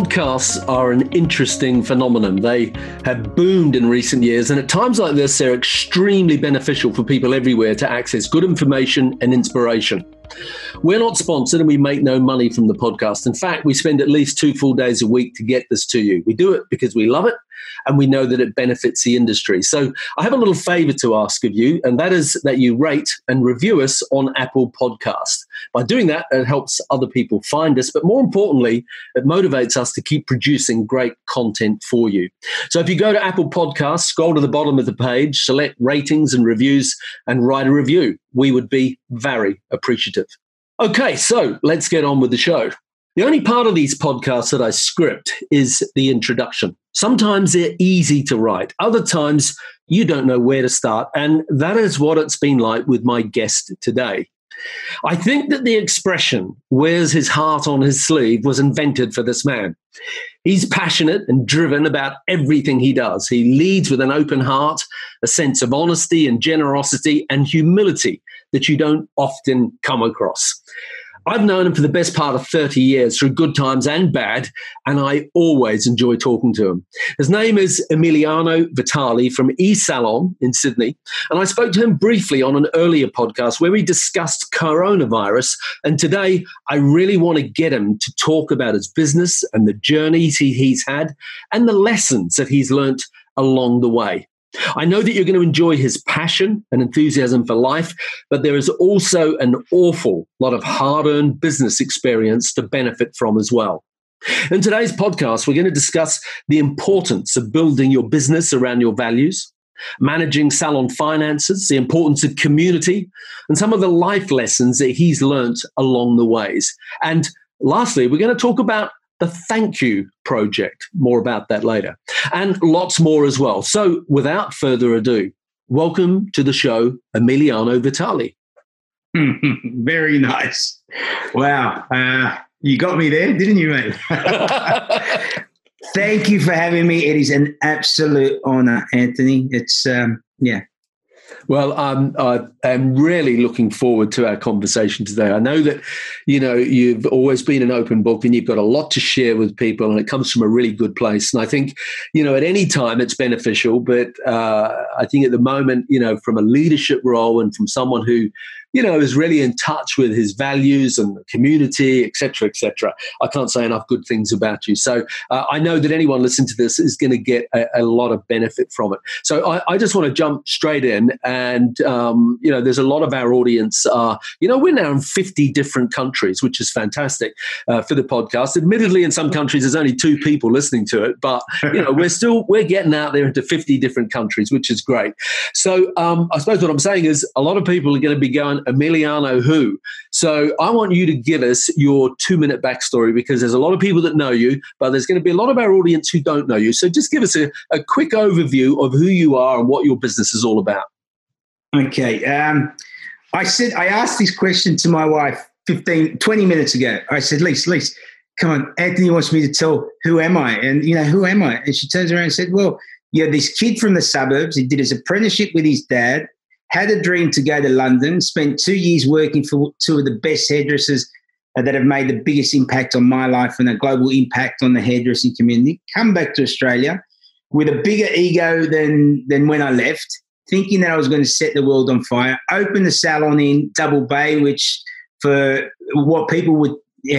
Podcasts are an interesting phenomenon. They have boomed in recent years, and at times like this, they're extremely beneficial for people everywhere to access good information and inspiration. We're not sponsored and we make no money from the podcast. In fact, we spend at least two full days a week to get this to you. We do it because we love it and we know that it benefits the industry. So I have a little favor to ask of you, and that is that you rate and review us on Apple Podcast. By doing that, it helps other people find us, but more importantly, it motivates us to keep producing great content for you. So if you go to Apple Podcasts, scroll to the bottom of the page, select ratings and reviews, and write a review. We would be very appreciative. Okay, so let's get on with the show. The only part of these podcasts that I script is the introduction. Sometimes they're easy to write, other times you don't know where to start. And that is what it's been like with my guest today. I think that the expression wears his heart on his sleeve was invented for this man. He's passionate and driven about everything he does. He leads with an open heart, a sense of honesty and generosity and humility that you don't often come across. I've known him for the best part of 30 years through good times and bad, and I always enjoy talking to him. His name is Emiliano Vitale from e'Salon in Sydney, and I spoke to him briefly on an earlier podcast where we discussed coronavirus. And today, I really want to get him to talk about his business and the journeys he, he's had and the lessons that he's learnt along the way. I know that you're going to enjoy his passion and enthusiasm for life, but there is also an awful lot of hard earned business experience to benefit from as well. In today's podcast, we're going to discuss the importance of building your business around your values, managing salon finances, the importance of community, and some of the life lessons that he's learnt along the ways. And lastly, we're going to talk about the Thank You Project. More about that later. And lots more as well. So without further ado, welcome to the show, Emiliano Vitale. Very nice. Wow. Uh, you got me there, didn't you, mate? Thank you for having me. It is an absolute honor, Anthony. It's, um, yeah, well, I am really looking forward to our conversation today. I know that, you know, you've always been an open book and you've got a lot to share with people, and it comes from a really good place. And I think, you know, at any time it's beneficial, but uh, I think at the moment, you know, from a leadership role and from someone who you know, is really in touch with his values and the community, etc., etc. I can't say enough good things about you. So uh, I know that anyone listening to this is going to get a, a, lot of benefit from it. So I, I just want to jump straight in, and um, you know, there's a lot of our audience. Uh, you know, we're now in 50 different countries, which is fantastic uh, for the podcast. Admittedly, in some countries, there's only two people listening to it, but you know, we're still we're getting out there into 50 different countries, which is great. So um, I suppose what I'm saying is a lot of people are going to be going Emiliano who. So I want you to give us your two minute backstory because there's a lot of people that know you, but there's going to be a lot of our audience who don't know you. So just give us a, a quick overview of who you are and what your business is all about. Okay. Um, I said, I asked this question to my wife 15, 20 minutes ago. I said, Lise, Lise, come on, Anthony wants me to tell who am I? And, you know, who am I? And she turns around and said, well, you're this kid from the suburbs. He did his apprenticeship with his dad had a dream to go to London, spent two years working for two of the best hairdressers that have made the biggest impact on my life and a global impact on the hairdressing community. Come back to Australia with a bigger ego than, than when I left, thinking that I was going to set the world on fire. open the salon in Double Bay, which for what people would,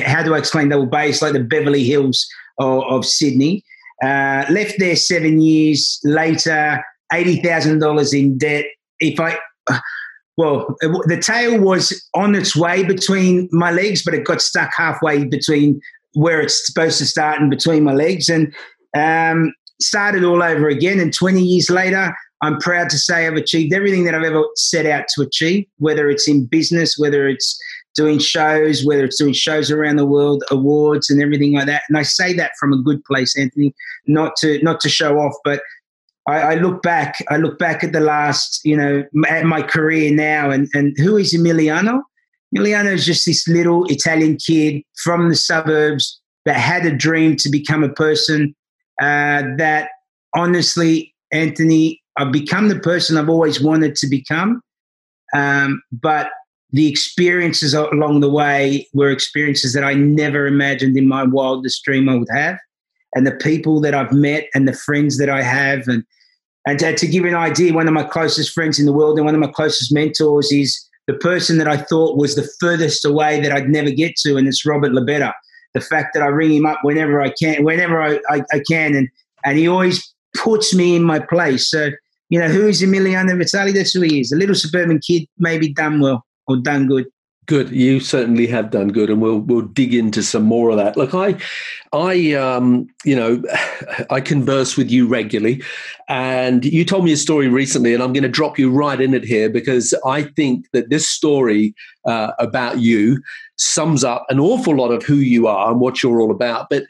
how do I explain Double Bay? It's like the Beverly Hills of, of Sydney. Uh, left there seven years later, $80,000 in debt, if I, well, the tail was on its way between my legs, but it got stuck halfway between where it's supposed to start and between my legs, and um, started all over again. And 20 years later, I'm proud to say I've achieved everything that I've ever set out to achieve, whether it's in business, whether it's doing shows, whether it's doing shows around the world, awards and everything like that. And I say that from a good place, Anthony, not to not to show off, but I, I look back. I look back at the last, you know, at my career now, and and who is Emiliano? Emiliano is just this little Italian kid from the suburbs that had a dream to become a person uh, that honestly, Anthony, I've become the person I've always wanted to become. Um, but the experiences along the way were experiences that I never imagined in my wildest dream I would have. And the people that I've met and the friends that I have. And, and to, to give you an idea, one of my closest friends in the world and one of my closest mentors is the person that I thought was the furthest away that I'd never get to, and it's Robert Lobetta. The fact that I ring him up whenever I can, whenever I, I, I can, and and he always puts me in my place. So you know, who is Emiliano Vitale? That's who he is. A little suburban kid, maybe done well or done good. Good. You certainly have done good, and we'll we'll dig into some more of that. Look, I, I, um, you know, I converse with you regularly, and you told me a story recently, and I'm going to drop you right in it here because I think that this story uh, about you sums up an awful lot of who you are and what you're all about. But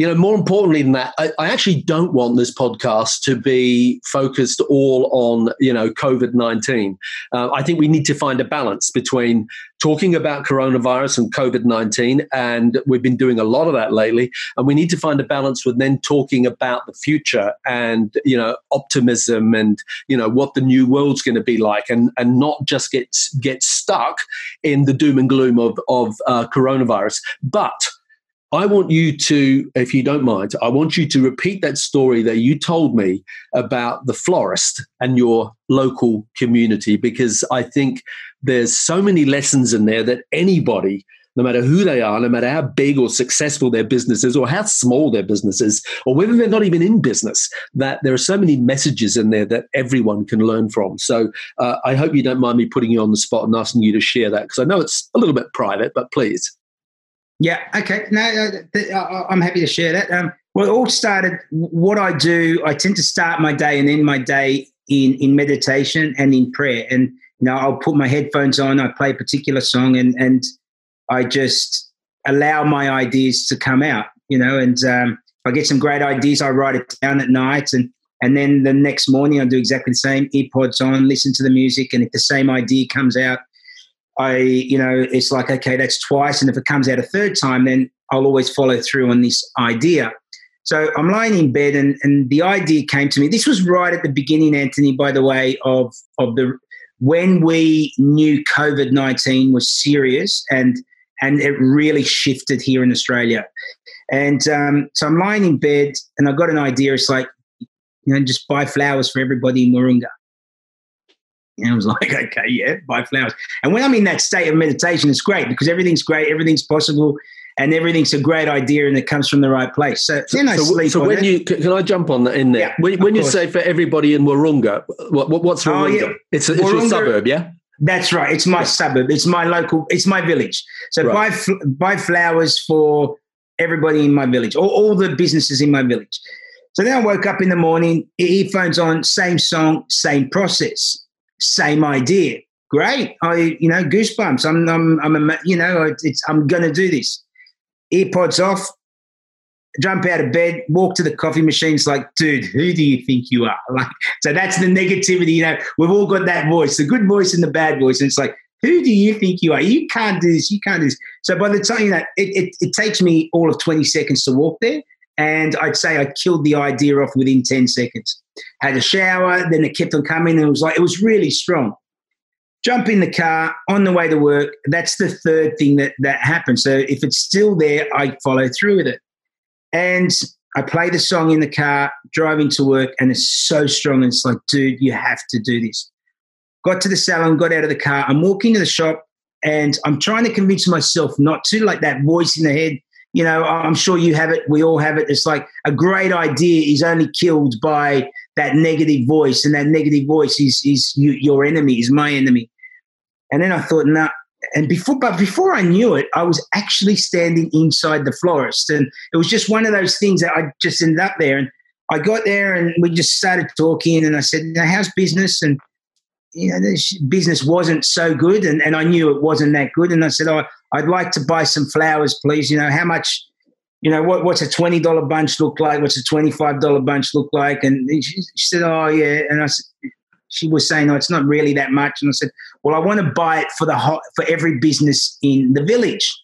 you know, more importantly than that, I, I, actually don't want this podcast to be focused all on, you know, COVID 19. Uh, I think we need to find a balance between talking about coronavirus and COVID 19, and we've been doing a lot of that lately. And we need to find a balance with then talking about the future and, you know, optimism and, you know, what the new world's going to be like and, and not just get, get stuck in the doom and gloom of, of uh, coronavirus. But I want you to, if you don't mind, I want you to repeat that story that you told me about the florist and your local community, because I think there's so many lessons in there that anybody, no matter who they are, no matter how big or successful their business is, or how small their business is, or whether they're not even in business, that there are so many messages in there that everyone can learn from. So uh, I hope you don't mind me putting you on the spot and asking you to share that, because I know it's a little bit private, but please. Yeah. Okay. No, uh, I'm happy to share that. Um, well, it all started. What I do, I tend to start my day and end my day in in meditation and in prayer. And you know, I'll put my headphones on. I play a particular song, and and I just allow my ideas to come out. You know, and um, I get some great ideas, I write it down at night, and and then the next morning I do exactly the same. Earpods on, listen to the music, and if the same idea comes out, I, you know, it's like, okay, that's twice. And if it comes out a third time, then I'll always follow through on this idea. So I'm lying in bed and, and the idea came to me. This was right at the beginning, Anthony, by the way, of, of the when we knew COVID 19 was serious and and it really shifted here in Australia. And um, so I'm lying in bed and I got an idea. It's like, you know, just buy flowers for everybody in Wahroonga. And I was like, okay, yeah, buy flowers. And when I'm in that state of meditation, it's great because everything's great, everything's possible, and everything's a great idea and it comes from the right place. So, then I so, sleep. So when it. you can I jump on that in there? Yeah, when, when you say for everybody in Wahroonga, what, what what's Wahroonga? Oh, yeah. It's, a, it's Wahroonga, your suburb, yeah. That's right. It's my yeah. suburb. It's my local. It's my village. So right. buy buy flowers for everybody in my village, all, all the businesses in my village. So then I woke up in the morning, earphones on, same song, same process same idea. Great. I, you know, goosebumps. I'm, I'm, I'm, you know, it's, I'm going to do this. Earpods off, jump out of bed, walk to the coffee machine. It's like, dude, who do you think you are? Like, so that's the negativity. You know, we've all got that voice, the good voice and the bad voice. And it's like, who do you think you are? You can't do this. You can't do this. So by the time you know, it, it, it takes me all of 20 seconds to walk there. And I'd say I killed the idea off within 10 seconds. Had a shower, then it kept on coming, and it was like, it was really strong. Jump in the car on the way to work. That's the third thing that, that happened. So if it's still there, I follow through with it. And I play the song in the car, driving to work, and it's so strong. And it's like, dude, you have to do this. Got to the salon, got out of the car. I'm walking to the shop, and I'm trying to convince myself not to, like that voice in the head you know, I'm sure you have it. We all have it. It's like a great idea is only killed by that negative voice, and that negative voice is is you, your enemy, is my enemy. And then I thought, nah. And before, but before I knew it, I was actually standing inside the florist, and it was just one of those things that I just ended up there. And I got there, and we just started talking, and I said, "How's business?" And you know, this business wasn't so good, and, and I knew it wasn't that good. And I said, "Oh, I'd like to buy some flowers, please. You know, how much? You know, what, what's a twenty dollar bunch look like? What's a twenty five dollar bunch look like?" And she, she, said, "Oh, yeah." And I said, she was saying, "No, it's not really that much." And I said, "Well, I want to buy it for the hot, for every business in the village."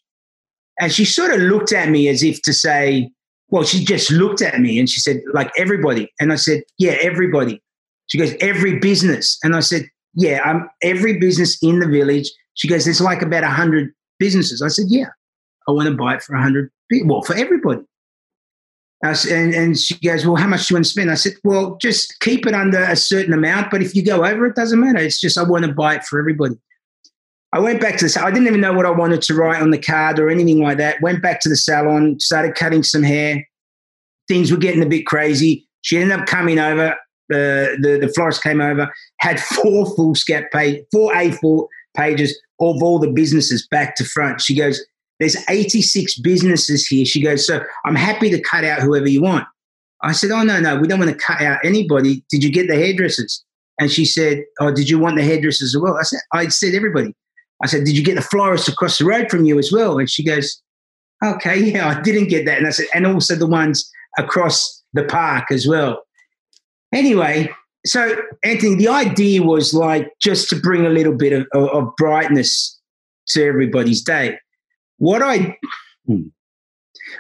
And she sort of looked at me as if to say, "Well," she just looked at me and she said, "Like everybody." And I said, "Yeah, everybody." She goes, "Every business." And I said, "Yeah, I'm every business in the village." She goes, "There's like about a hundred businesses." I said, "Yeah, I want to buy it for a hundred. Well, for everybody." and, and she goes, Well, how much do you want to spend? I said, Well, just keep it under a certain amount, but if you go over, it doesn't matter. It's just I want to buy it for everybody. I went back to the salon. I didn't even know what I wanted to write on the card or anything like that. Went back to the salon, started cutting some hair. Things were getting a bit crazy. She ended up coming over. Uh, the the florist came over, had four foolscap page, four A4 pages of all the businesses back to front. She goes, there's 86 businesses here. She goes, So I'm happy to cut out whoever you want. I said, Oh, no, no, we don't want to cut out anybody. Did you get the hairdressers? And she said, Oh, did you want the hairdressers as well? I said, I said, everybody. I said, Did you get the florist across the road from you as well? And she goes, Okay, yeah, I didn't get that. And I said, And also the ones across the park as well. Anyway, so Anthony, the idea was like just to bring a little bit of, of, of brightness to everybody's day. What I hmm,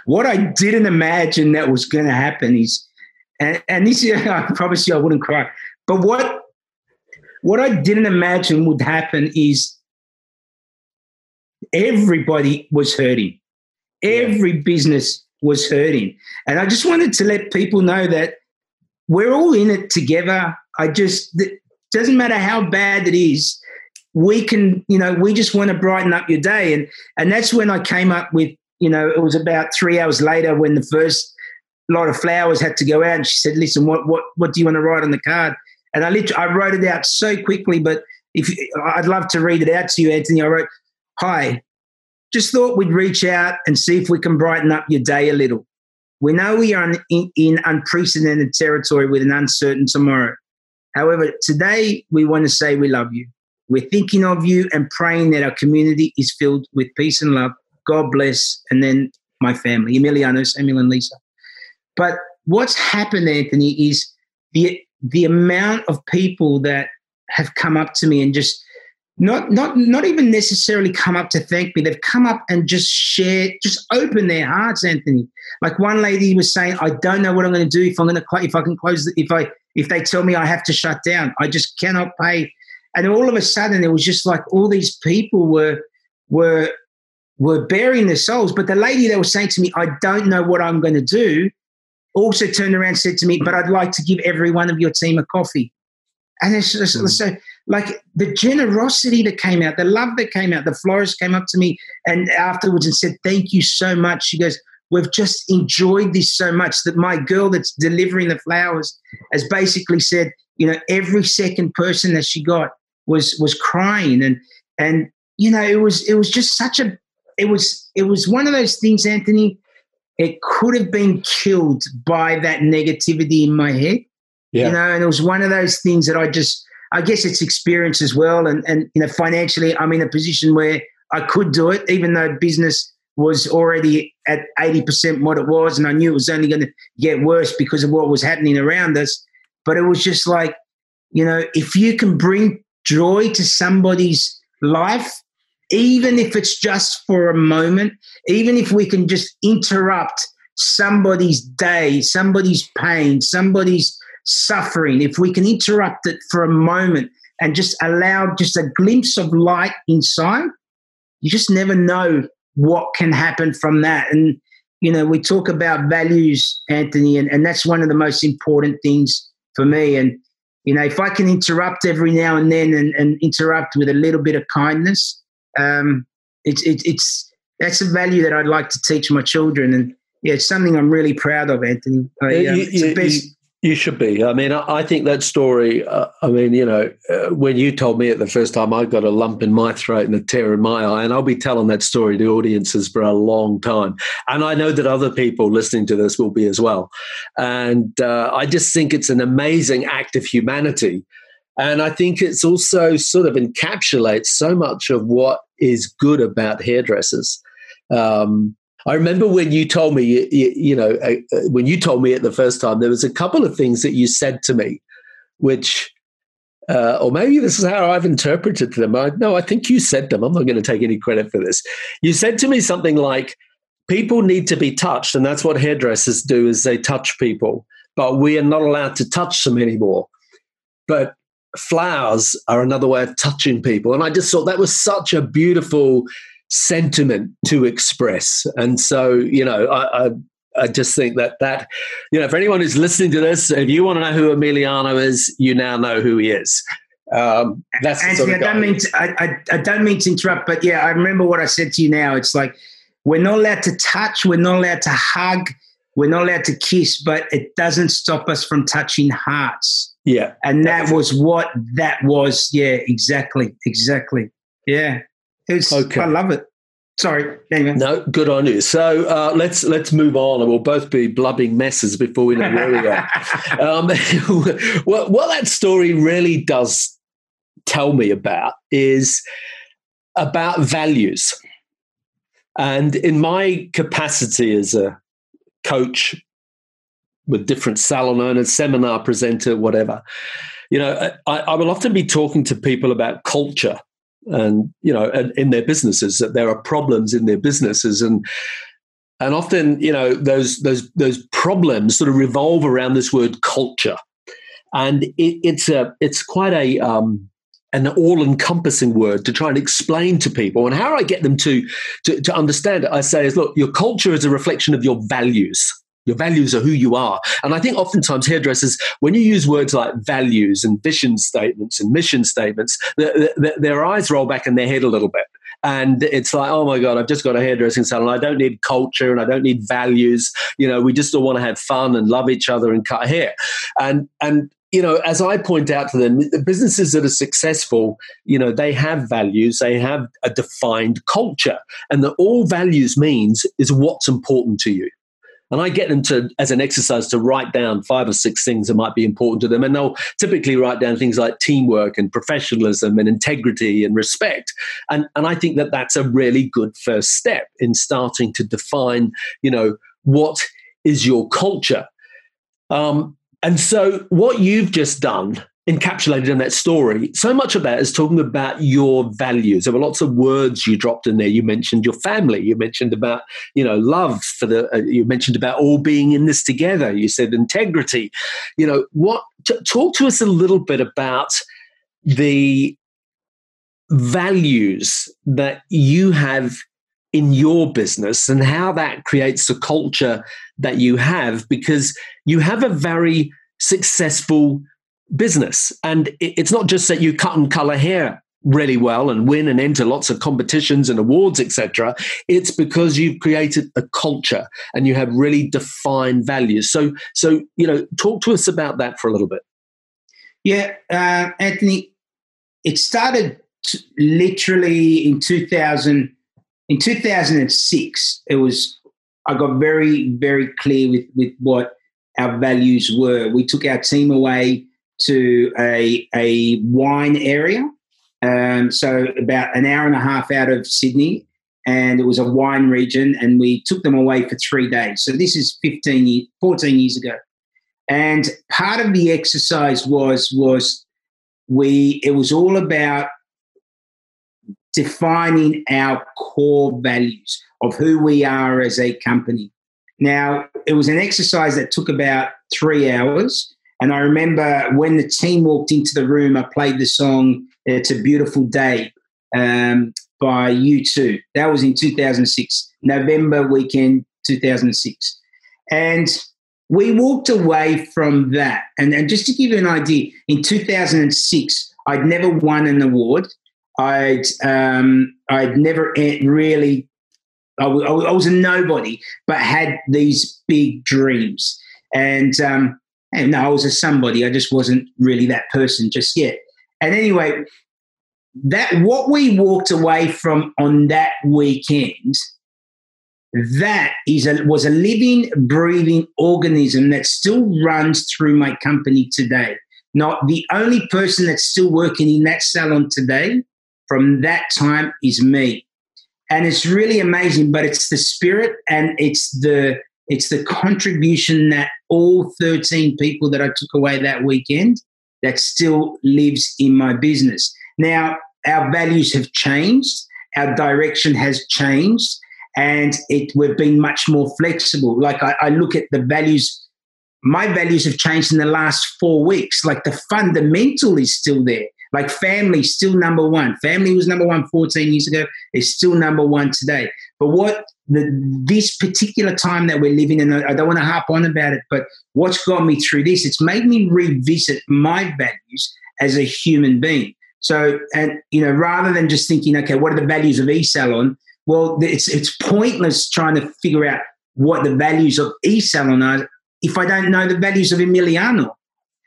what I didn't imagine that was going to happen is, and, and this is, I promise you I wouldn't cry, but what what I didn't imagine would happen is everybody was hurting. Every yeah. business was hurting. And I just wanted to let people know that we're all in it together. I just, it doesn't matter how bad it is, we can, you know, we just want to brighten up your day. And and that's when I came up with, you know, it was about three hours later when the first lot of flowers had to go out. And she said, "Listen, what what what do you want to write on the card?" And I literally I wrote it out so quickly, but if I'd love to read it out to you, Anthony. I wrote, "Hi, just thought we'd reach out and see if we can brighten up your day a little. We know we are in, in unprecedented territory with an uncertain tomorrow. However, today we want to say we love you. We're thinking of you and praying that our community is filled with peace and love. God bless. And then my family, Emiliano, Samuel, and Lisa. But what's happened, Anthony, is the the amount of people that have come up to me and just not not not even necessarily come up to thank me. They've come up and just share, just open their hearts, Anthony. Like one lady was saying, "I don't know what I'm going to do if I'm going to if I can close if I if they tell me I have to shut down. I just cannot pay and all of a sudden it was just like all these people were were were bearing their souls. But the lady that was saying to me, I don't know what I'm going to do, also turned around and said to me, But I'd like to give every one of your team a coffee. And it's just mm. so like the generosity that came out, the love that came out, the florist came up to me and afterwards and said, Thank you so much. She goes, We've just enjoyed this so much that my girl that's delivering the flowers has basically said, you know, every second person that she got was was crying and and you know it was it was just such a it was it was one of those things anthony it could have been killed by that negativity in my head yeah. you know and it was one of those things that i just i guess it's experience as well and and you know financially i'm in a position where i could do it even though business was already at 80% what it was and i knew it was only going to get worse because of what was happening around us but it was just like you know if you can bring joy to somebody's life, even if it's just for a moment, even if we can just interrupt somebody's day, somebody's pain, somebody's suffering, if we can interrupt it for a moment and just allow just a glimpse of light inside, you just never know what can happen from that. And, you know, we talk about values, Anthony, and, and that's one of the most important things for me. And, you know, if I can interrupt every now and then and, and interrupt with a little bit of kindness, um, it's it, it's that's a value that I'd like to teach my children, and yeah, it's something I'm really proud of, Anthony. I, um, you, you, you, you, should be. I mean, I, I think that story. Uh, I mean, you know, uh, when you told me it the first time, I got a lump in my throat and a tear in my eye, and I'll be telling that story to audiences for a long time. And I know that other people listening to this will be as well. And uh, I just think it's an amazing act of humanity And I think it's also sort of encapsulates so much of what is good about hairdressers. Um, I remember when you told me, you, you know, uh, uh, when you told me it the first time, there was a couple of things that you said to me, which, uh, or maybe this is how I've interpreted them. I, no, I think you said them. I'm not going to take any credit for this. You said to me something like, people need to be touched, and that's what hairdressers do is they touch people, but we are not allowed to touch them anymore. But flowers are another way of touching people. And I just thought that was such a beautiful sentiment to express. And so, you know, I, I, I just think that that, you know, for anyone who's listening to this, if you want to know who Emiliano is, you now know who he is. Um, that's Anthony, I don't mean to, I, I, I don't mean to interrupt, but yeah, I remember what I said to you. Now it's like we're not allowed to touch, we're not allowed to hug, we're not allowed to kiss, but it doesn't stop us from touching hearts. Yeah. And that was what that was. Yeah, exactly. Exactly. Yeah. It's, okay. I love it. Sorry. Anyway. No, good on you. So uh, let's let's move on, and we'll both be blubbing messes before we know where we are. um, what, what that story really does tell me about is about values. And in my capacity as a coach with different salon owners, seminar presenter, whatever. You know, I, I will often be talking to people about culture and you know in their businesses that there are problems in their businesses. And and often you know those those those problems sort of revolve around this word culture. And it, it's a it's quite a um, an all-encompassing word to try and explain to people. And how I get them to, to to understand it I say is look your culture is a reflection of your values your values are who you are. And I think oftentimes hairdressers, when you use words like values and vision statements and mission statements, the, the, their eyes roll back in their head a little bit. And it's like, oh my God, I've just got a hairdressing salon. I don't need culture and I don't need values. You know, we just all want to have fun and love each other and cut hair. And, and, you know, as I point out to them, the businesses that are successful, you know, they have values, they have a defined culture. And that all values means is what's important to you. And I get them to, as an exercise, to write down five or six things that might be important to them. And they'll typically write down things like teamwork and professionalism and integrity and respect. And, and I think that that's a really good first step in starting to define, you know, what is your culture. Um, and so what you've just done encapsulated in that story. So much of that is talking about your values. There were lots of words you dropped in there. You mentioned your family. You mentioned about you know love for the. Uh, you mentioned about all being in this together. You said integrity. You know what? T- talk to us a little bit about the values that you have in your business and how that creates the culture that you have because you have a very successful business. And it's not just that you cut and color hair really well and win and enter lots of competitions and awards, etc. It's because you've created a culture and you have really defined values. So, so you know, talk to us about that for a little bit. Yeah, uh, Anthony, it started t- literally in 2000. In 2006, it was I got very, very clear with with what our values were. We took our team away to a, a wine area. Um, so about an hour and a half out of Sydney, and it was a wine region, and we took them away for three days. So this is 15 14 years ago. And part of the exercise was was we it was all about defining our core values of who we are as a company. Now, it was an exercise that took about three hours. And I remember when the team walked into the room, I played the song It's a Beautiful Day um, by U2. That was in 2006, November weekend 2006. And we walked away from that. And, and just to give you an idea, in 2006, I'd never won an award. I'd um, I'd never really I, was a nobody, but had these big dreams. And um, and no, I was a somebody. I just wasn't really that person just yet. And anyway, that what we walked away from on that weekend, that is a, was a living, breathing organism that still runs through my company today. Not the only person that's still working in that salon today from that time is me. And it's really amazing, but it's the spirit and it's the it's the contribution that all 13 people that I took away that weekend that still lives in my business. Now, our values have changed, our direction has changed, and it we've been much more flexible. Like I, I look at the values, my values have changed in the last four weeks. Like the fundamental is still there. Like family, still number one. Family was number one 14 years ago. It's still number one today. But what the, this particular time that we're living in, I don't want to harp on about it, but what's got me through this, it's made me revisit my values as a human being. So, and you know, rather than just thinking, okay, what are the values of e'Salon? Well, it's it's pointless trying to figure out what the values of e'Salon are if I don't know the values of Emiliano,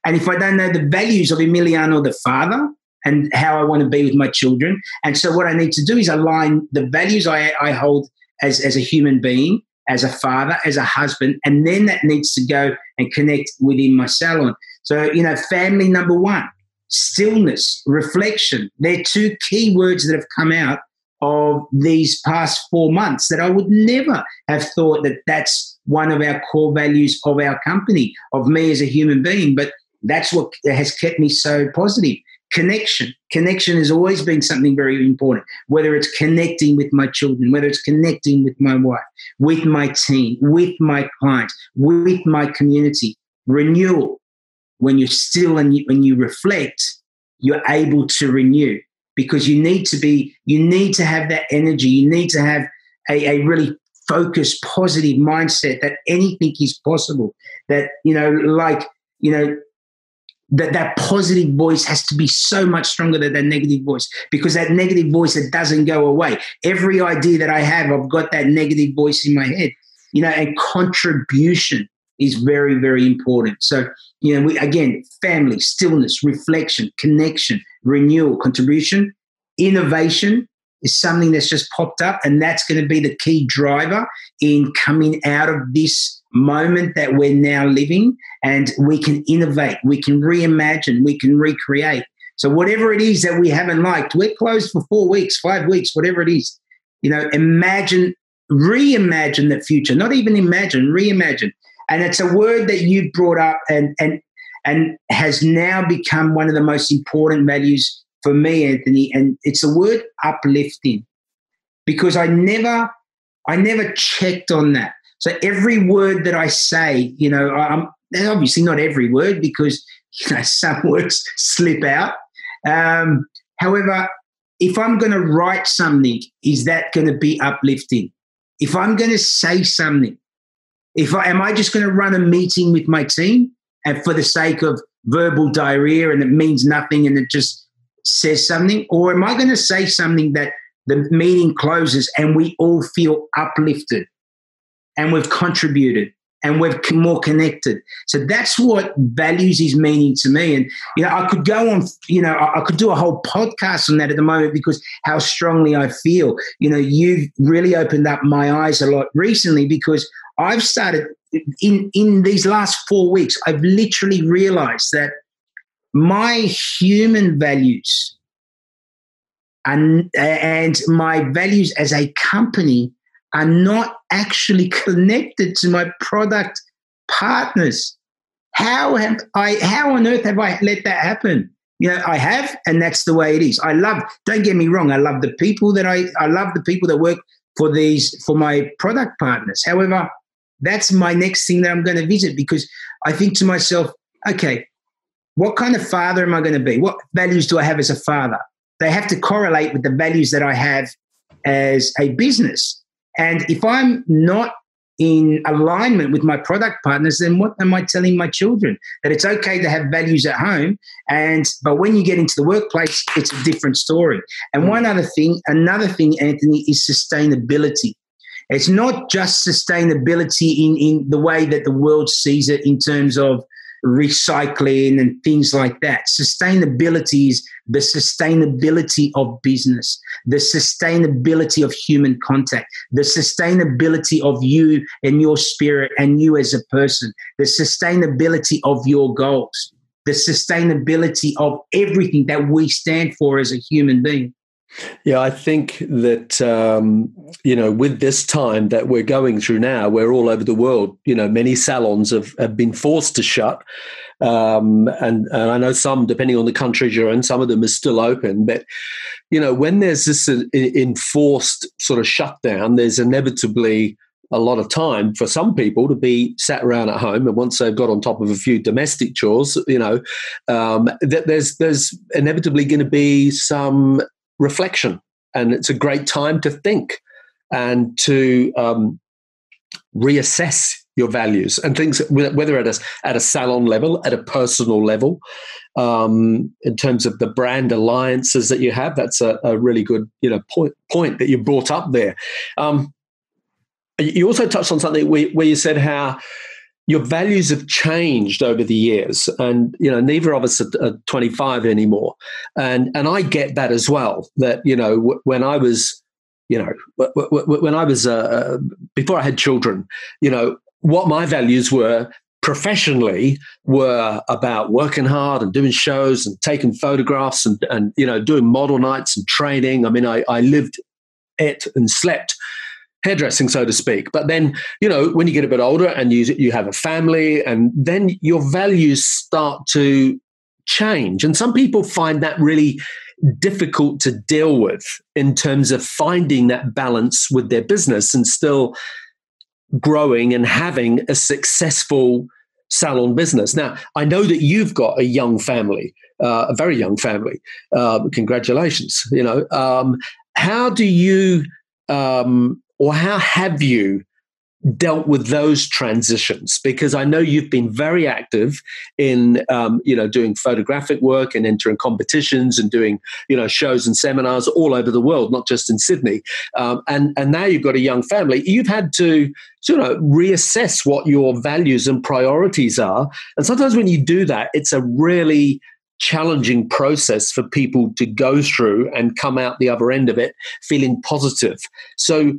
and if I don't know the values of Emiliano the father and how I want to be with my children. And so, what I need to do is align the values I, I hold as as a human being, as a father, as a husband, and then that needs to go and connect within my salon. So, you know, family number one stillness, reflection. They're two key words that have come out of these past four months that I would never have thought that that's one of our core values of our company, of me as a human being. But that's what has kept me so positive. Connection. Connection has always been something very important, whether it's connecting with my children, whether it's connecting with my wife, with my team, with my clients, with my community. Renewal when you're still and you, when you reflect, you're able to renew because you need to be, you need to have that energy. You need to have a, a really focused, positive mindset that anything is possible. That, you know, like, you know, that that positive voice has to be so much stronger than that negative voice. Because that negative voice it doesn't go away. Every idea that i have i've got that negative voice in my head. You know and contribution is very, very important. So, you know, we, again, family, stillness, reflection, connection, renewal, contribution, innovation is something that's just popped up, and that's going to be the key driver in coming out of this moment that we're now living. And we can innovate, we can reimagine, we can recreate. So, whatever it is that we haven't liked, we're closed for four weeks, five weeks, whatever it is. You know, imagine, reimagine the future, not even imagine, reimagine. And it's a word that you brought up and, and, and has now become one of the most important values for me, Anthony. And it's a word uplifting because I never, I never checked on that. So every word that I say, you know, I'm obviously not every word because you know some words slip out. Um, however, if I'm going to write something, is that going to be uplifting? If I'm going to say something, if I, am I just going to run a meeting with my team and for the sake of verbal diarrhea and it means nothing and it just says something, or am I going to say something that the meeting closes and we all feel uplifted and we've contributed and we're more connected. So that's what values is meaning to me. And, you know, I could go on, you know, I, could do a whole podcast on that at the moment because how strongly I feel. You know, you've really opened up my eyes a lot recently because I've started in in these last four weeks. I've literally realized that my human values and and my values as a company are not actually connected to my product partners. How have I? How on earth have I let that happen? You know, I have, and that's the way it is. I love. Don't get me wrong. I love the people that I. I love the people that work for these for my product partners. However, that's my next thing that I'm going to visit because I think to myself, okay, what kind of father am I going to be? What values do I have as a father? They have to correlate with the values that I have as a business. And if I'm not in alignment with my product partners, then what am I telling my children? That it's okay to have values at home, and but when you get into the workplace, it's a different story. And one other thing, another thing, Anthony, is sustainability. It's not just sustainability in, in the way that the world sees it in terms of recycling and things like that. Sustainability is the sustainability of business, the sustainability of human contact, the sustainability of you and your spirit and you as a person, the sustainability of your goals. the sustainability of everything that we stand for as a human being. Yeah, I think that um, you know, with this time that we're going through now, we're all over the world. You know, many salons have, have been forced to shut, um, and and I know some, depending on the countries you're in, some of them are still open. But you know, when there's this enforced sort of shutdown, there's inevitably a lot of time for some people to be sat around at home, and once they've got on top of a few domestic chores, you know, um, that there's there's inevitably going to be some reflection. And it's a great time to think and to um, reassess your values and things, whether at a, at a salon level, at a personal level, um, in terms of the brand alliances that you have. That's a, a really good you know point point that you brought up there. Um, you also touched on something where, where you said how your values have changed over the years and you know neither of us are, are 25 anymore. And and i get that as well that you know w- when i was you know w- w- when i was uh, uh, before i had children you know what my values were professionally were about working hard and doing shows and taking photographs and, and you know doing model nights and training. I mean i, I lived it and slept hairdressing, so to speak. But then, you know, when you get a bit older and you you have a family, and then your values start to change. And some people find that really difficult to deal with in terms of finding that balance with their business and still growing and having a successful salon business. Now, I know that you've got a young family, uh, a very young family. Uh, congratulations. You know, um, how do you um, or how have you dealt with those transitions? Because i know you've been very active in um, you know doing photographic work and entering competitions and doing you know shows and seminars all over the world not just in sydney. Um, and and now you've got a young family. You've had to sort of reassess what your values and priorities are. And sometimes when you do that it's a really challenging process for people to go through and come out the other end of it feeling positive. So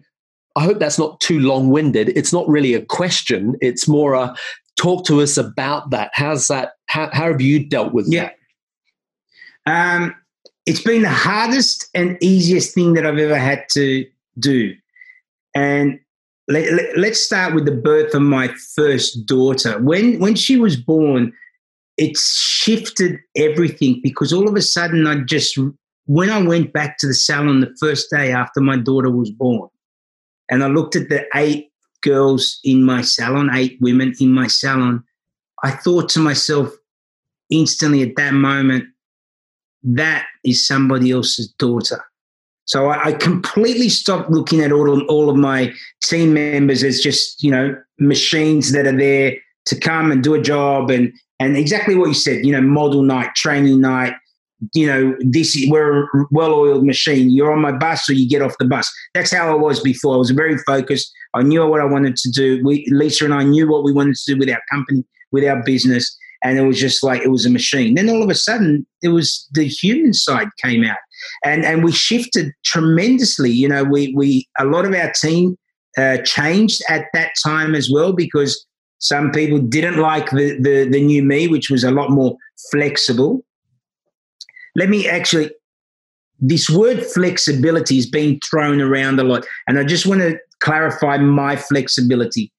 I hope that's not too long winded. It's not really a question. It's more a talk to us about that. How's that? How, how have you dealt with yeah. that? Um, it's been the hardest and easiest thing that I've ever had to do. And let, let, let's start with the birth of my first daughter. When when she was born, it shifted everything because all of a sudden I just when I went back to the salon the first day after my daughter was born, and I looked at the eight girls in my salon, eight women in my salon. I thought to myself instantly at that moment, that is somebody else's daughter. So I, I completely stopped looking at all of, all of my team members as just, you know, machines that are there to come and do a job and and exactly what you said, you know, model night, training night, you know, this we're a well-oiled machine. You're on my bus, or you get off the bus. That's how I was before. I was very focused. I knew what I wanted to do. We, Lisa and I knew what we wanted to do with our company, with our business, and it was just like it was a machine. Then all of a sudden, it was the human side came out, and and we shifted tremendously. You know, we we a lot of our team uh, changed at that time as well because some people didn't like the, the the new me, which was a lot more flexible let me actually, this word flexibility is being thrown around a lot. And I just want to clarify my flexibility.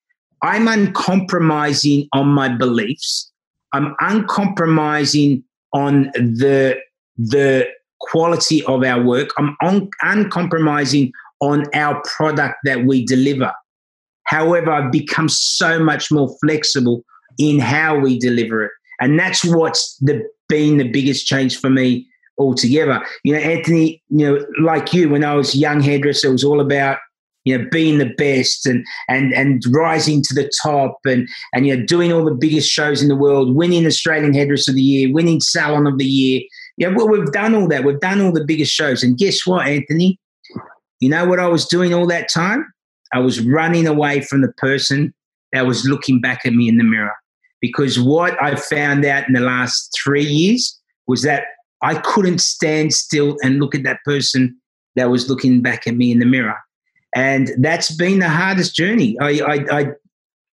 I'm uncompromising on my beliefs. I'm uncompromising on the, the quality of our work. I'm un- uncompromising on our product that we deliver. However, I've become so much more flexible in how we deliver it. And that's what's the been the biggest change for me altogether. You know, Anthony, you know, like you, when I was a young hairdresser, it was all about you know being the best and and and rising to the top and and you know doing all the biggest shows in the world, winning Australian Hairdresser of the Year, winning Salon of the Year. Yeah, well, we've done all that. We've done all the biggest shows, and guess what, Anthony? You know what I was doing all that time? I was running away from the person that was looking back at me in the mirror because what I found out in the last three years was that I couldn't stand still and look at that person that was looking back at me in the mirror. And that's been the hardest journey. I, I, I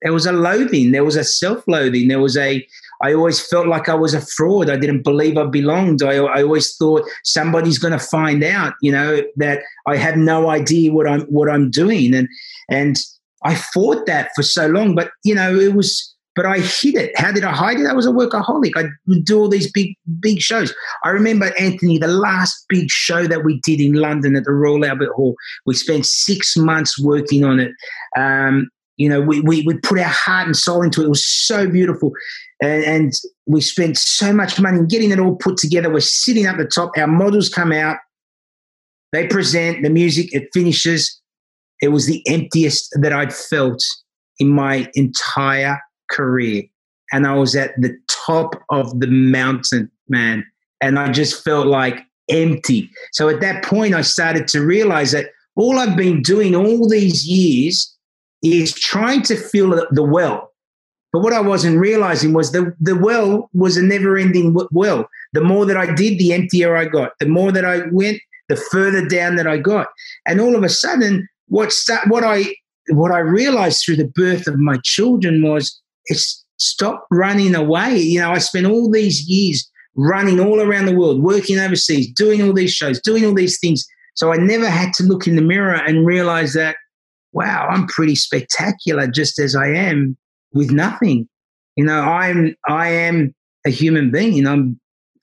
there was a loathing, there was a self-loathing, there was a I always felt like I was a fraud. I didn't believe I belonged. I, I always thought somebody's going to find out, you know, that I have no idea what I'm what I'm doing, and and I fought that for so long. But you know, it was. But I hid it. How did I hide it? I was a workaholic. I would do all these big, big shows. I remember Anthony, the last big show that we did in London at the Royal Albert Hall. We spent six months working on it. Um, you know, we, we, we put our heart and soul into it. It was so beautiful. And, and we spent so much money getting it all put together. We're sitting at the top. Our models come out. They present the music. It finishes. It was the emptiest that I'd felt in my entire career. And I was at the top of the mountain, man. And I just felt like empty. So at that point, I started to realize that all I've been doing all these years is trying to fill the well. But what I wasn't realizing was the, the well was a never ending well. The more that I did, the emptier I got. The more that I went, the further down that I got. And all of a sudden, what, what, I, what I realized through the birth of my children was it's stop running away. You know, I spent all these years running all around the world, working overseas, doing all these shows, doing all these things. So I never had to look in the mirror and realize that wow, I'm pretty spectacular just as I am with nothing. You know, I'm I am a human being. And I'm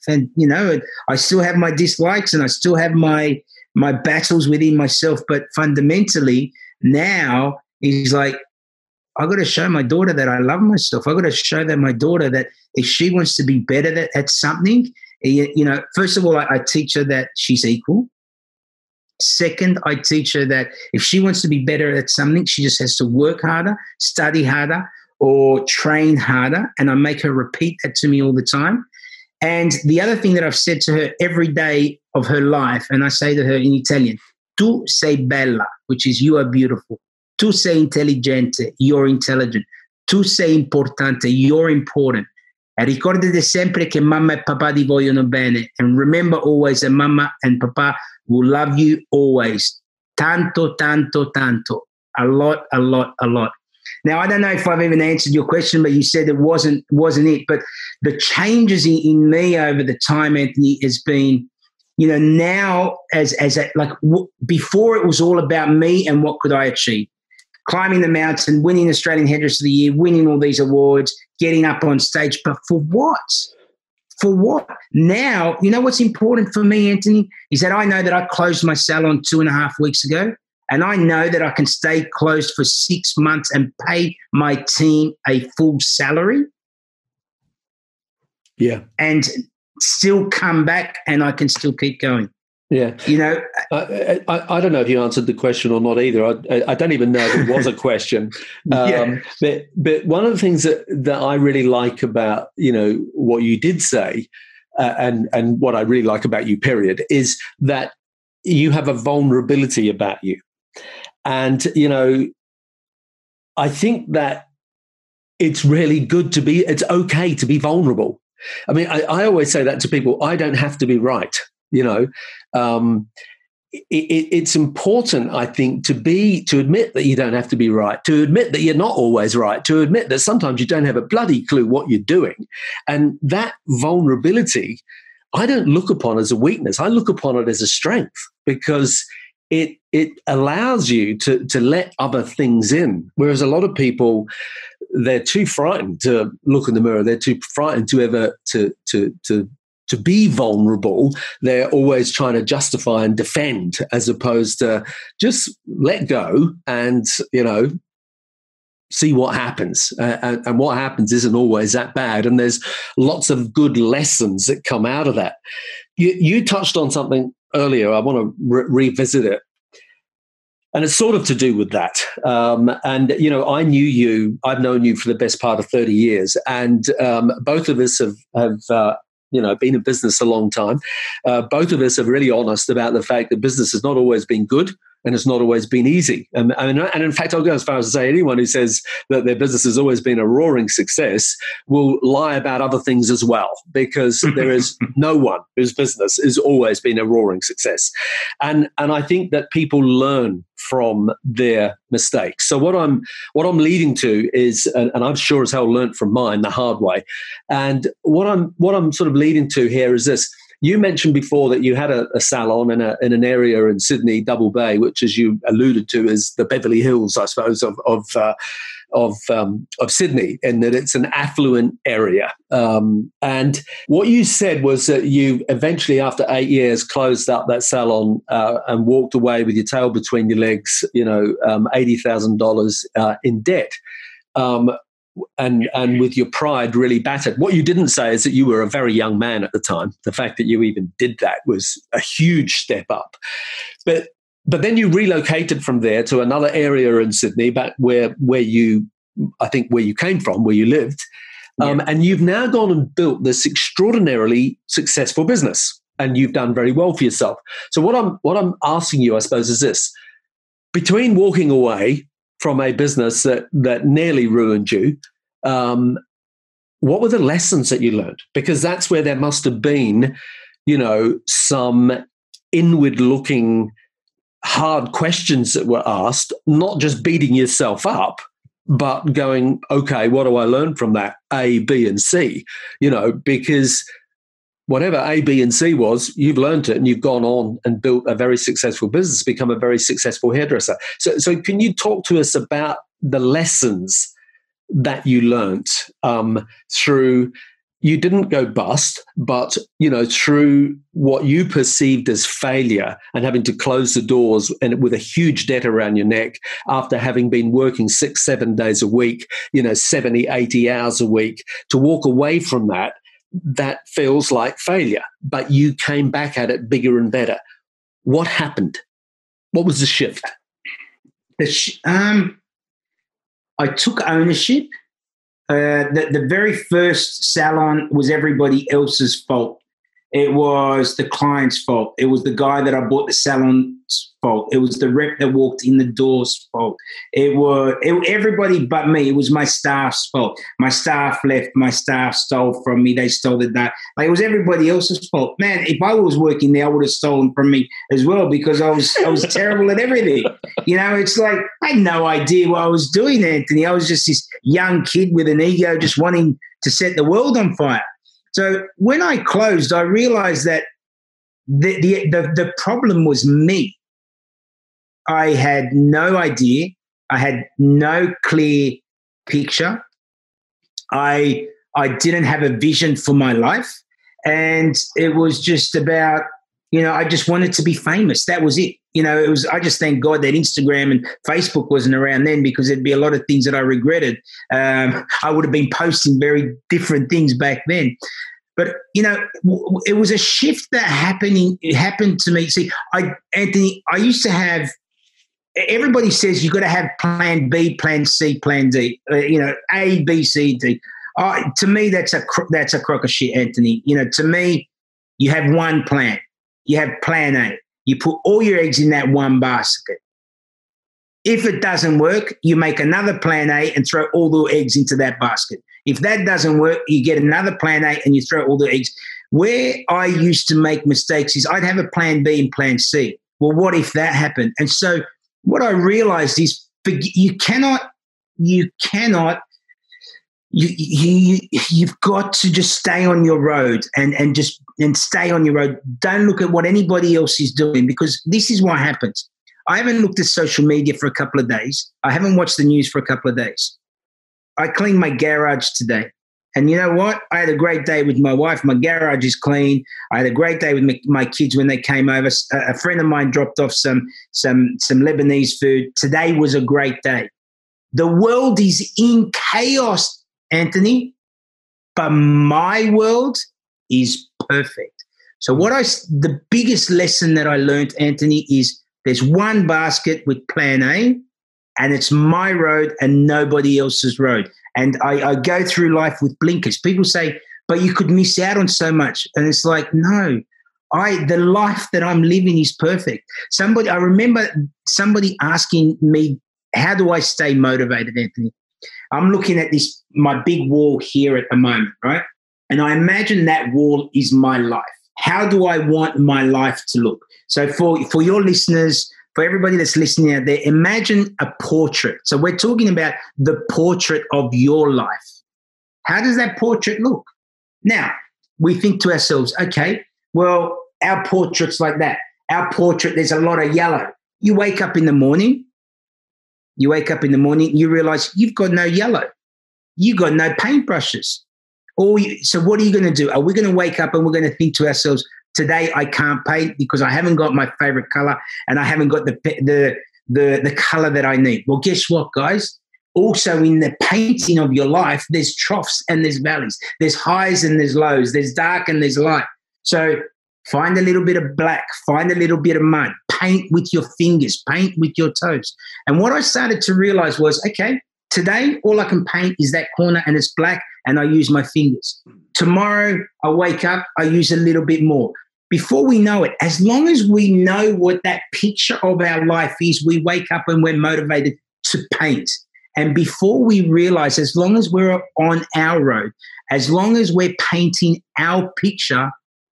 and you know, I still have my dislikes and I still have my my battles within myself, but fundamentally now is like I got to show my daughter that I love myself. I've got to show that my daughter that if she wants to be better at, at something, eh, you, know, first of all, I, I teach her that she's equal. Second, I teach her that if she wants to be better at something, she just has to work harder, study harder, or train harder. And I make her repeat that to me all the time. And the other thing that I've said to her every day of her life, and I say to her in Italian, tu sei bella, which is you are beautiful. Tu sei intelligente, you're intelligent. Tu sei importante, you're important. Ricordate sempre che mamma e papà ti vogliono bene. And remember always that mamma and papa will love you always. Tanto, tanto, tanto. A lot, a lot, a lot. Now I don't know if I've even answered your question, but you said it wasn't wasn't it. But the changes in, in me over the time, Anthony, has been, you know, now as as a, like w- before it was all about me and what could I achieve. Climbing the mountain, winning Australian Hairdresser of the Year, winning all these awards, getting up on stage, but for what? For what? Now, you know what's important for me, Anthony, is that I know that I closed my salon two and a half weeks ago. And I know that I can stay closed for six months and pay my team a full salary. Yeah. And still come back and I can still keep going. Yeah, you know, I, I, I, don't know if you answered the question or not either. I, I don't even know if it was a question. Um, yeah. But but one of the things that that I really like about you know what you did say, uh, and and what I really like about you, period, is that you have a vulnerability about you, and you know, I think that it's really good to be. It's okay to be vulnerable. I mean, I, I always say that to people. I don't have to be right you know um, it, it's important, I think, to be to admit that you don't have to be right, to admit that you're not always right, to admit that sometimes you don't have a bloody clue what you're doing, and that vulnerability, I don't look upon as a weakness. I look upon it as a strength because it it allows you to to let other things in. Whereas a lot of people, they're too frightened to look in the mirror. They're too frightened to ever to to to to be vulnerable, they're always trying to justify and defend as opposed to just let go and, you know, see what happens. Uh, and, what happens isn't always that bad. And there's lots of good lessons that come out of that. You, you touched on something earlier. I want to re- revisit it. And it's sort of to do with that. Um, and, you know, I knew you, I've known you for the best part of 30 years. And um, both of us have, have uh, you know been in business a long time. Uh, both of us are really honest about the fact that business has not always been good. And it's not always been easy. And, and, and, in fact, I'll go as far as to say anyone who says that their business has always been a roaring success will lie about other things as well, because there is no one whose business has always been a roaring success. And, and I think that people learn from their mistakes. So what I'm what I'm leading to is, and, and I'm sure as hell learned from mine the hard way. And what I'm what I'm sort of leading to here is this you mentioned before that you had a, a salon in, a, in an area in Sydney, Double Bay, which, as you alluded to, is the Beverly Hills, I suppose, of of uh, of, um, of Sydney, and that it's an affluent area. Um, and what you said was that you eventually, after eight years, closed up that salon uh, and walked away with your tail between your legs, you know, um, eighty thousand uh, dollars in debt. Um, and and with your pride really battered. What you didn't say is that you were a very young man at the time. The fact that you even did that was a huge step up. But but then you relocated from there to another area in Sydney, back where where you I think where you came from, where you lived. Um, yeah. And you've now gone and built this extraordinarily successful business, and you've done very well for yourself. So what I'm what I'm asking you, I suppose, is this: between walking away from a business that that nearly ruined you. Um, what were the lessons that you learned? Because that's where there must have been, you know, some inward-looking hard questions that were asked, not just beating yourself up, but going, okay, what do I learn from that? A, B, and C, you know, because whatever A, B, and C was, you've learned it and you've gone on and built a very successful business, become a very successful hairdresser. So, so can you talk to us about the lessons that you learnt um, through? You didn't go bust, but you know through what you perceived as failure and having to close the doors and with a huge debt around your neck after having been working six, seven days a week, you know, 70, 80 hours a week, to walk away from that that feels like failure, but you came back at it bigger and better. What happened? What was the shift? The sh- um, I took ownership. Uh, the, the very first salon was everybody else's fault. It was the client's fault. It was the guy that I bought the salon's fault. It was the rep that walked in the door's fault. It was it, everybody but me. It was my staff's fault. My staff left. My staff stole from me. They stole the that. Like it was everybody else's fault. Man, if I was working there, I would have stolen from me as well because I was I was terrible at everything. You know, it's like I had no idea what I was doing, Anthony. I was just this young kid with an ego, just wanting to set the world on fire. So when I closed, I realized that the, the, the, the problem was me. I had no idea. I had no clear picture. I I didn't have a vision for my life, and it was just about you know I just wanted to be famous. That was it. You know, it was. I just thank God that Instagram and Facebook wasn't around then because there'd be a lot of things that I regretted. Um, I would have been posting very different things back then. But you know, it was a shift that happening. It happened to me. See, I Anthony, I used to have. Everybody says you've got to have Plan B, Plan C, Plan D. Uh, you know, A, B, C, D. Uh, to me, that's a that's a crock of shit, Anthony. You know, to me, you have one plan. You have Plan A. You put all your eggs in that one basket. If it doesn't work, you make another Plan A and throw all the eggs into that basket. If that doesn't work, you get another plan A and you throw all the eggs. Where I used to make mistakes is I'd have a plan B and plan C. Well, what if that happened? And so what I realized is you cannot, you cannot, you, you, you've got to just stay on your road and, and just and stay on your road. Don't look at what anybody else is doing because this is what happens. I haven't looked at social media for a couple of days. I haven't watched the news for a couple of days. I cleaned my garage today. And you know what? I had a great day with my wife. My garage is clean. I had a great day with my kids when they came over. A friend of mine dropped off some some some Lebanese food. Today was a great day. The world is in chaos, Anthony, but my world is perfect. So hmm. what I the biggest lesson that I learned, Anthony, is there's one basket with plan A and it's my road and nobody else's road. And I, I, go through life with blinkers. People say, but you could miss out on so much. And it's like, no, I the life that I'm living is perfect. Somebody I remember somebody asking me, how do I stay motivated, Anthony? I'm looking at this my big wall here at the moment, right? And I imagine that wall is my life. How do I want my life to look? So for for your listeners, for everybody that's listening out there, imagine a portrait. So we're talking about the portrait of your life. How does that portrait look? Now, we think to ourselves, okay, well, our portrait's like that. Our portrait, there's a lot of yellow. You wake up in the morning, you wake up in the morning, you realize you've got no yellow. You've got no paintbrushes. Or you, so what are you going to do? Are we going to wake up and we're going to think to ourselves, today I can't paint because I haven't got my favorite color and I haven't got the the the, the color that I need. Well, guess what, guys? Also, in the painting of your life, there's troughs and there's valleys. There's highs and there's lows. There's dark and there's light. So find a little bit of black, find a little bit of mud, paint with your fingers, paint with your toes. And what I started to realize was okay, today all I can paint is that corner and it's black and I use my fingers. Tomorrow I wake up, I use a little bit more. Before we know it, as long as we know what that picture of our life is, we wake up and we're motivated to paint. And before we realize, as long as we're on our road, as long as we're painting our picture,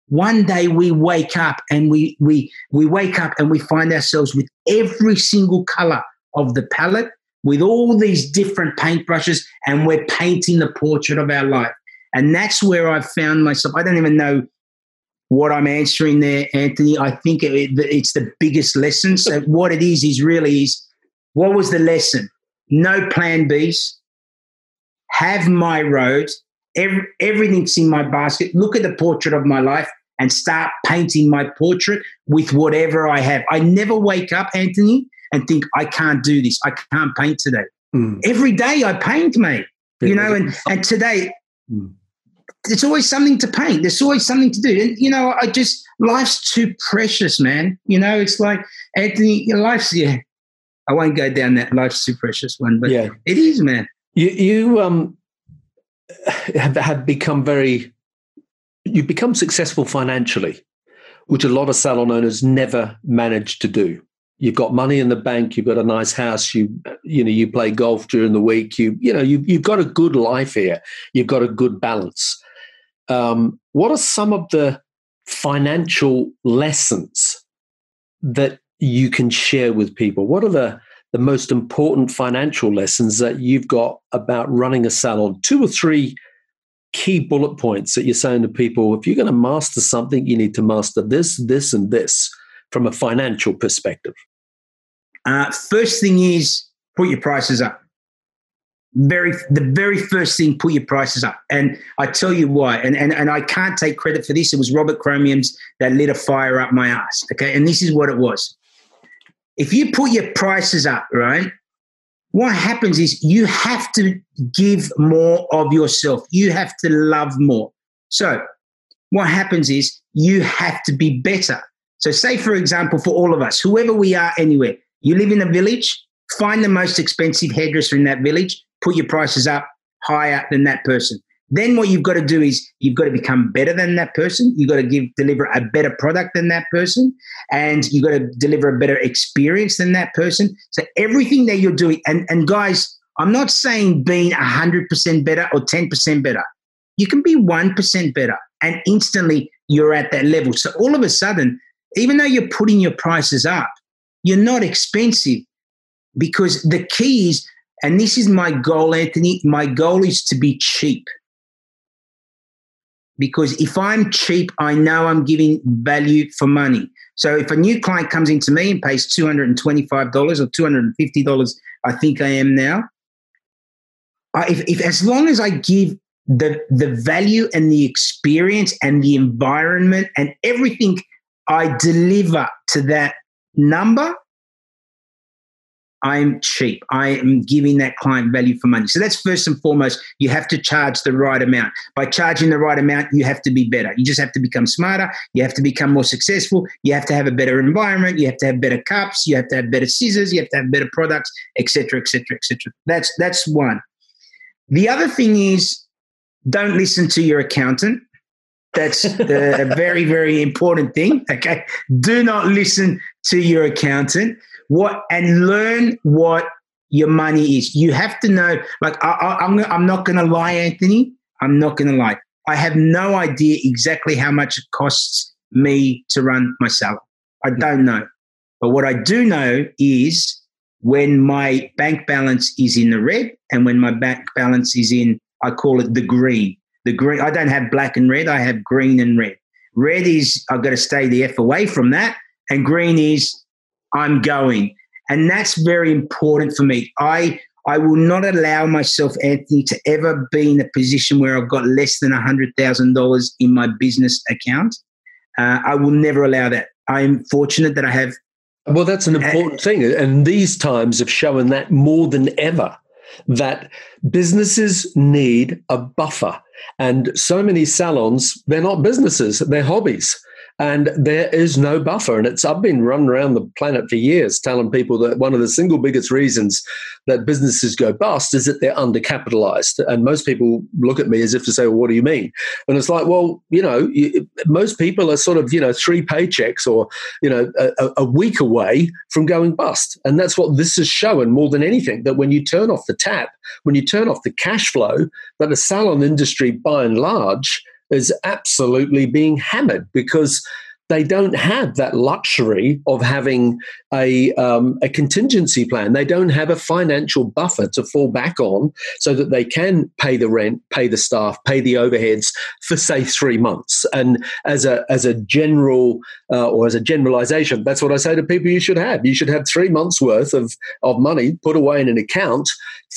one day we wake up and we we we wake up and we find ourselves with every single color of the palette with all these different paintbrushes and we're painting the portrait of our life. And that's where i've found myself. I don't even know what i'm answering there anthony. I think it, it's the biggest lesson. So what it is is really is what was the lesson? No plan bs. Have my road Every, everything's in my basket. Look at the portrait of my life and start painting my portrait with whatever I have. I never wake up, Anthony, and think, I can't do this. I can't paint today. Mm. Every day I paint, mate. You know, and, and today mm. there's always something to paint. There's always something to do. And, you know, I just, life's too precious, man. You know, it's like, Anthony, your life's, yeah, I won't go down that life's too precious one, but yeah. it is, man. You, you um, have, have become very you've become successful financially, which a lot of salon owners never manage to do. You've got money in the bank, you've got a nice house, you you know, you play golf during the week, you you know, you, you've got a good life here, you've got a good balance. Um, what are some of the financial lessons that you can share with people? What are the the most important financial lessons that you've got about running a salon? Two or three key bullet points that you're saying to people if you're going to master something, you need to master this, this, and this from a financial perspective? Uh, first thing is put your prices up. Very, the very first thing, put your prices up. And I tell you why. And, and, and I can't take credit for this. It was Robert Cromeans that lit a fire up my ass. Okay. And this is what it was. If you put your prices up, right, what happens is you have to give more of yourself. You have to love more. So, what happens is you have to be better. So, say, for example, for all of us, whoever we are anywhere, you live in a village, find the most expensive hairdresser in that village, put your prices up higher than that person. Then what you've got to do is you've got to become better than that person. You've got to give deliver a better product than that person, and you've got to deliver a better experience than that person. So everything that you're doing, and and guys, I'm not saying being hundred percent better or ten percent better. You can be one percent better, and instantly you're at that level. So all of a sudden, even though you're putting your prices up, you're not expensive because the key is, and this is my goal, Anthony. My goal is to be cheap because if I'm cheap, I know I'm giving value for money. So if a new client comes into me and pays $225 or $250, I think I am now. I, if, if as long as I give the the value and the experience and the environment and everything I deliver to that number, I'm cheap. I am giving that client value for money. So that's first and foremost. You have to charge the right amount. By charging the right amount, you have to be better. You just have to become smarter. You have to become more successful. You have to have a better environment. You have to have better cups. You have to have better scissors. You have to have better products, etc., etc., etc. That's that's one. The other thing is, don't listen to your accountant. That's uh, a very, very important thing. Okay. Do not listen to your accountant. What and learn what your money is. You have to know. Like I, am I'm, I'm not going to lie, Anthony. I'm not going to lie. I have no idea exactly how much it costs me to run my salon. I don't know. But what I do know is when my bank balance is in the red and when my bank balance is in, I call it the green. The green, I don't have black and red, I have green and red. Red is I've got to stay the F away from that. And green is I'm going. And that's very important for me. I I will not allow myself, Anthony, to ever be in a position where I've got less than $100,000 in my business account. Uh, I will never allow that. I'm fortunate that I have. Well, that's an important thing. And these times have shown that more than ever that businesses need a buffer. And so many salons, they're not businesses, they're hobbies and there is no buffer. And it's I've been running around the planet for years telling people that one of the single biggest reasons that businesses go bust is that they're undercapitalized. And most people look at me as if to say, well, "What do you mean?" And it's like, well, you know, most people are sort of you know three paychecks or you know a, a week away from going bust, and that's what this is showing more than anything. That when you turn off the tap, when you turn off the cash flow, that the salon industry, by and large is absolutely being hammered because they don't have that luxury of having a, um, a contingency plan. They don't have a financial buffer to fall back on so that they can pay the rent, pay the staff, pay the overheads for say three months. And as a as a general uh, or as a generalization, that's what I say to people: you should have. You should have three months worth of of money put away in an account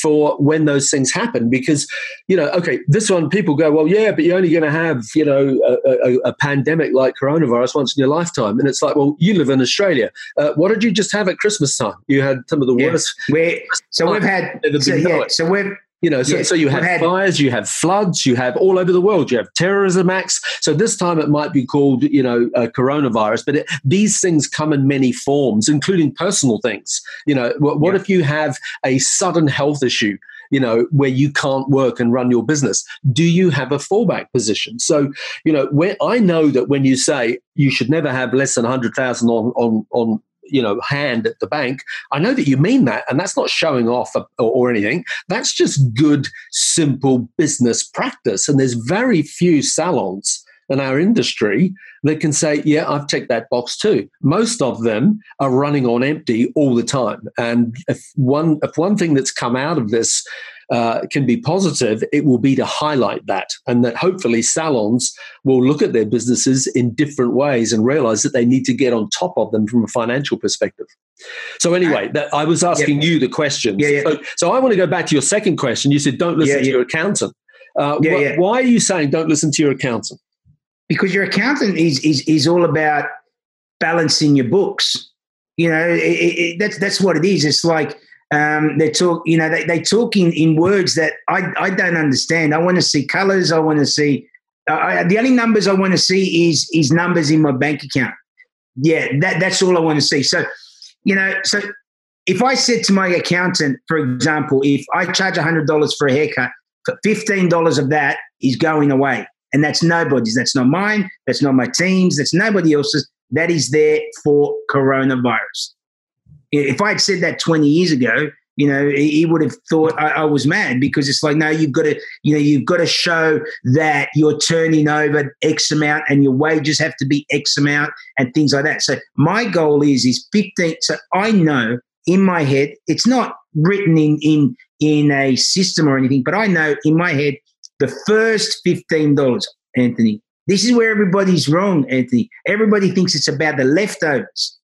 for when those things happen because you know okay this one people go well yeah but you're only going to have you know a, a, a, pandemic like coronavirus once in your lifetime and it's like well you live in australia uh, what did you just have at christmas time you had some of the yeah. worst We're, so we've had so, yeah, so we've you know, so, yeah, so you have had, fires, you have floods, you have all over the world, you have terrorism acts. So this time it might be called, you know, a coronavirus, but it, these things come in many forms, including personal things. You know, what, what yeah. if you have a sudden health issue? You know, where you can't work and run your business? Do you have a fallback position? So, you know, when I know that when you say you should never have less than 100,000 on, on, on you know hand at the bank i know that you mean that and that's not showing off or, or, anything that's just good simple business practice and there's very few salons in our industry that can say yeah i've checked that box too most of them are running on empty all the time and if one if one thing that's come out of this uh, can be positive, it will be to highlight that, and that hopefully salons will look at their businesses in different ways and realize that they need to get on top of them from a financial perspective. So anyway, that, I was asking you the question. Yeah, yeah. So, so, I want to go back to your second question. You said don't listen to your accountant. Uh, wh- why are you saying don't listen to your accountant? Because your accountant is is is all about balancing your books. You know, it, it, that's that's what it is. It's like um, they talk, you know, they, they talk in, in words that I, I don't understand. I want to see colors. I want to see, uh, I, the only numbers I want to see is, is numbers in my bank account. Yeah, that, that's all I want to see. So, you know, so if I said to my accountant, for example, if I charge $100 for a haircut, $15 of that is going away. And that's nobody's. That's not mine. That's not my team's. That's nobody else's. That is there for coronavirus if I had said that 20 years ago, you know, he would have thought I, I, was mad because it's like, no, you've got to, you know, you've got to show that you're turning over X amount and your wages have to be X amount and things like that. So my goal is is 15. So I know in my head, it's not written in in in a system or anything, but I know in my head the first fifteen dollars, Anthony. This is where everybody's wrong, Anthony. Everybody thinks it's about the leftovers.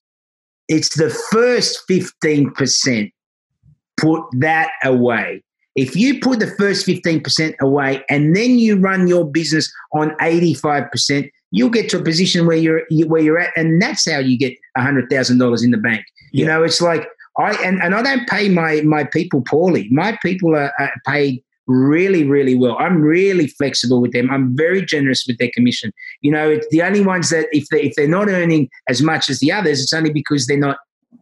It's the first 15%. Put that away. If you put the first 15% away and then you run your business on 85%, you'll get to a position where you're where you're at, and that's how you get hundred thousand dollars in the bank. Yeah. You know, it's like I and, and I don't pay my my people poorly. My people are, are paid really, really well. I'm really flexible with them. I'm very generous with their commission. You know, it's the only ones that if they if they're not earning as much as the others, it's only because they're not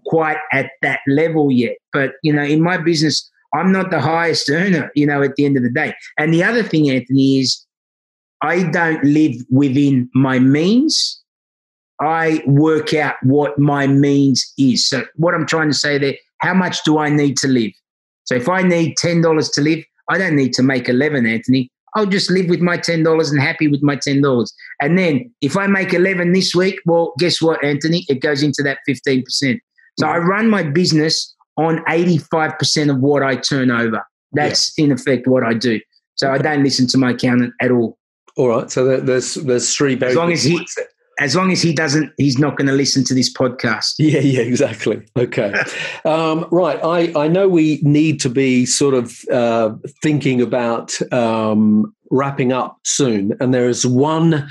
quite at that level yet. But you know, in my business, I'm not the highest earner. You know, at the end of the day. And the other thing, Anthony, is I don't live within my means. I work out what my means is. So, what I'm trying to say there, how much do I need to live? So, if I need $10 to live, I don't need to make 11, Anthony. I'll just live with my $10 and happy with my $10. And then if I make 11 this week, well, guess what, Anthony? It goes into that 15%. So I run my business on 85% of what I turn over. That's yeah. in effect what I do. So I don't listen to my accountant at all. All right. So there's there's three as long as he as long as he doesn't, he's not going to listen to this podcast. Yeah, yeah, exactly. Okay, um, right. I I know we need to be sort of uh, thinking about um, wrapping up soon, and there is one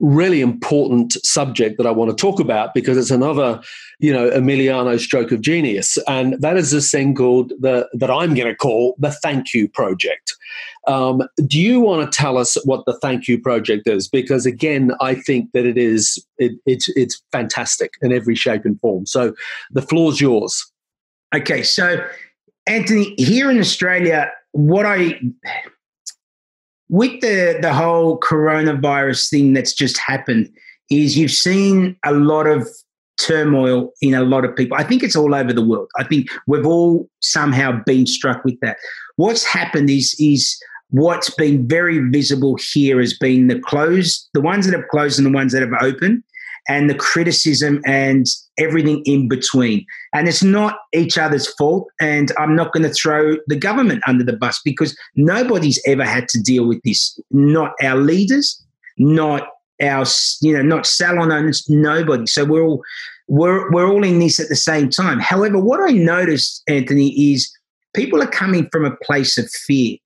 really important subject that I want to talk about because it's another, you know, Emiliano stroke of genius, and that is this thing called the that I'm going to call the Thank You Project. Um, do you want to tell us what the Thank You Project is? Because again, I think that it is it, it's it's fantastic in every shape and form. So the floor's yours. Okay, so Anthony, here in Australia, what I with the the whole coronavirus thing that's just happened is you've seen a lot of turmoil in a lot of people. I think it's all over the world. I think we've all somehow been struck with that. What's happened is is what's been very visible here has been the closed, the ones that have closed and the ones that have opened, and the criticism and everything in between. And it's not each other's fault. And I'm not going to throw the government under the bus because nobody's ever had to deal with this. Not our leaders, not our, you know, not salon owners, nobody. So we're all we're we're all in this at the same time. However, what I noticed, Anthony, is people are coming from a place of fear.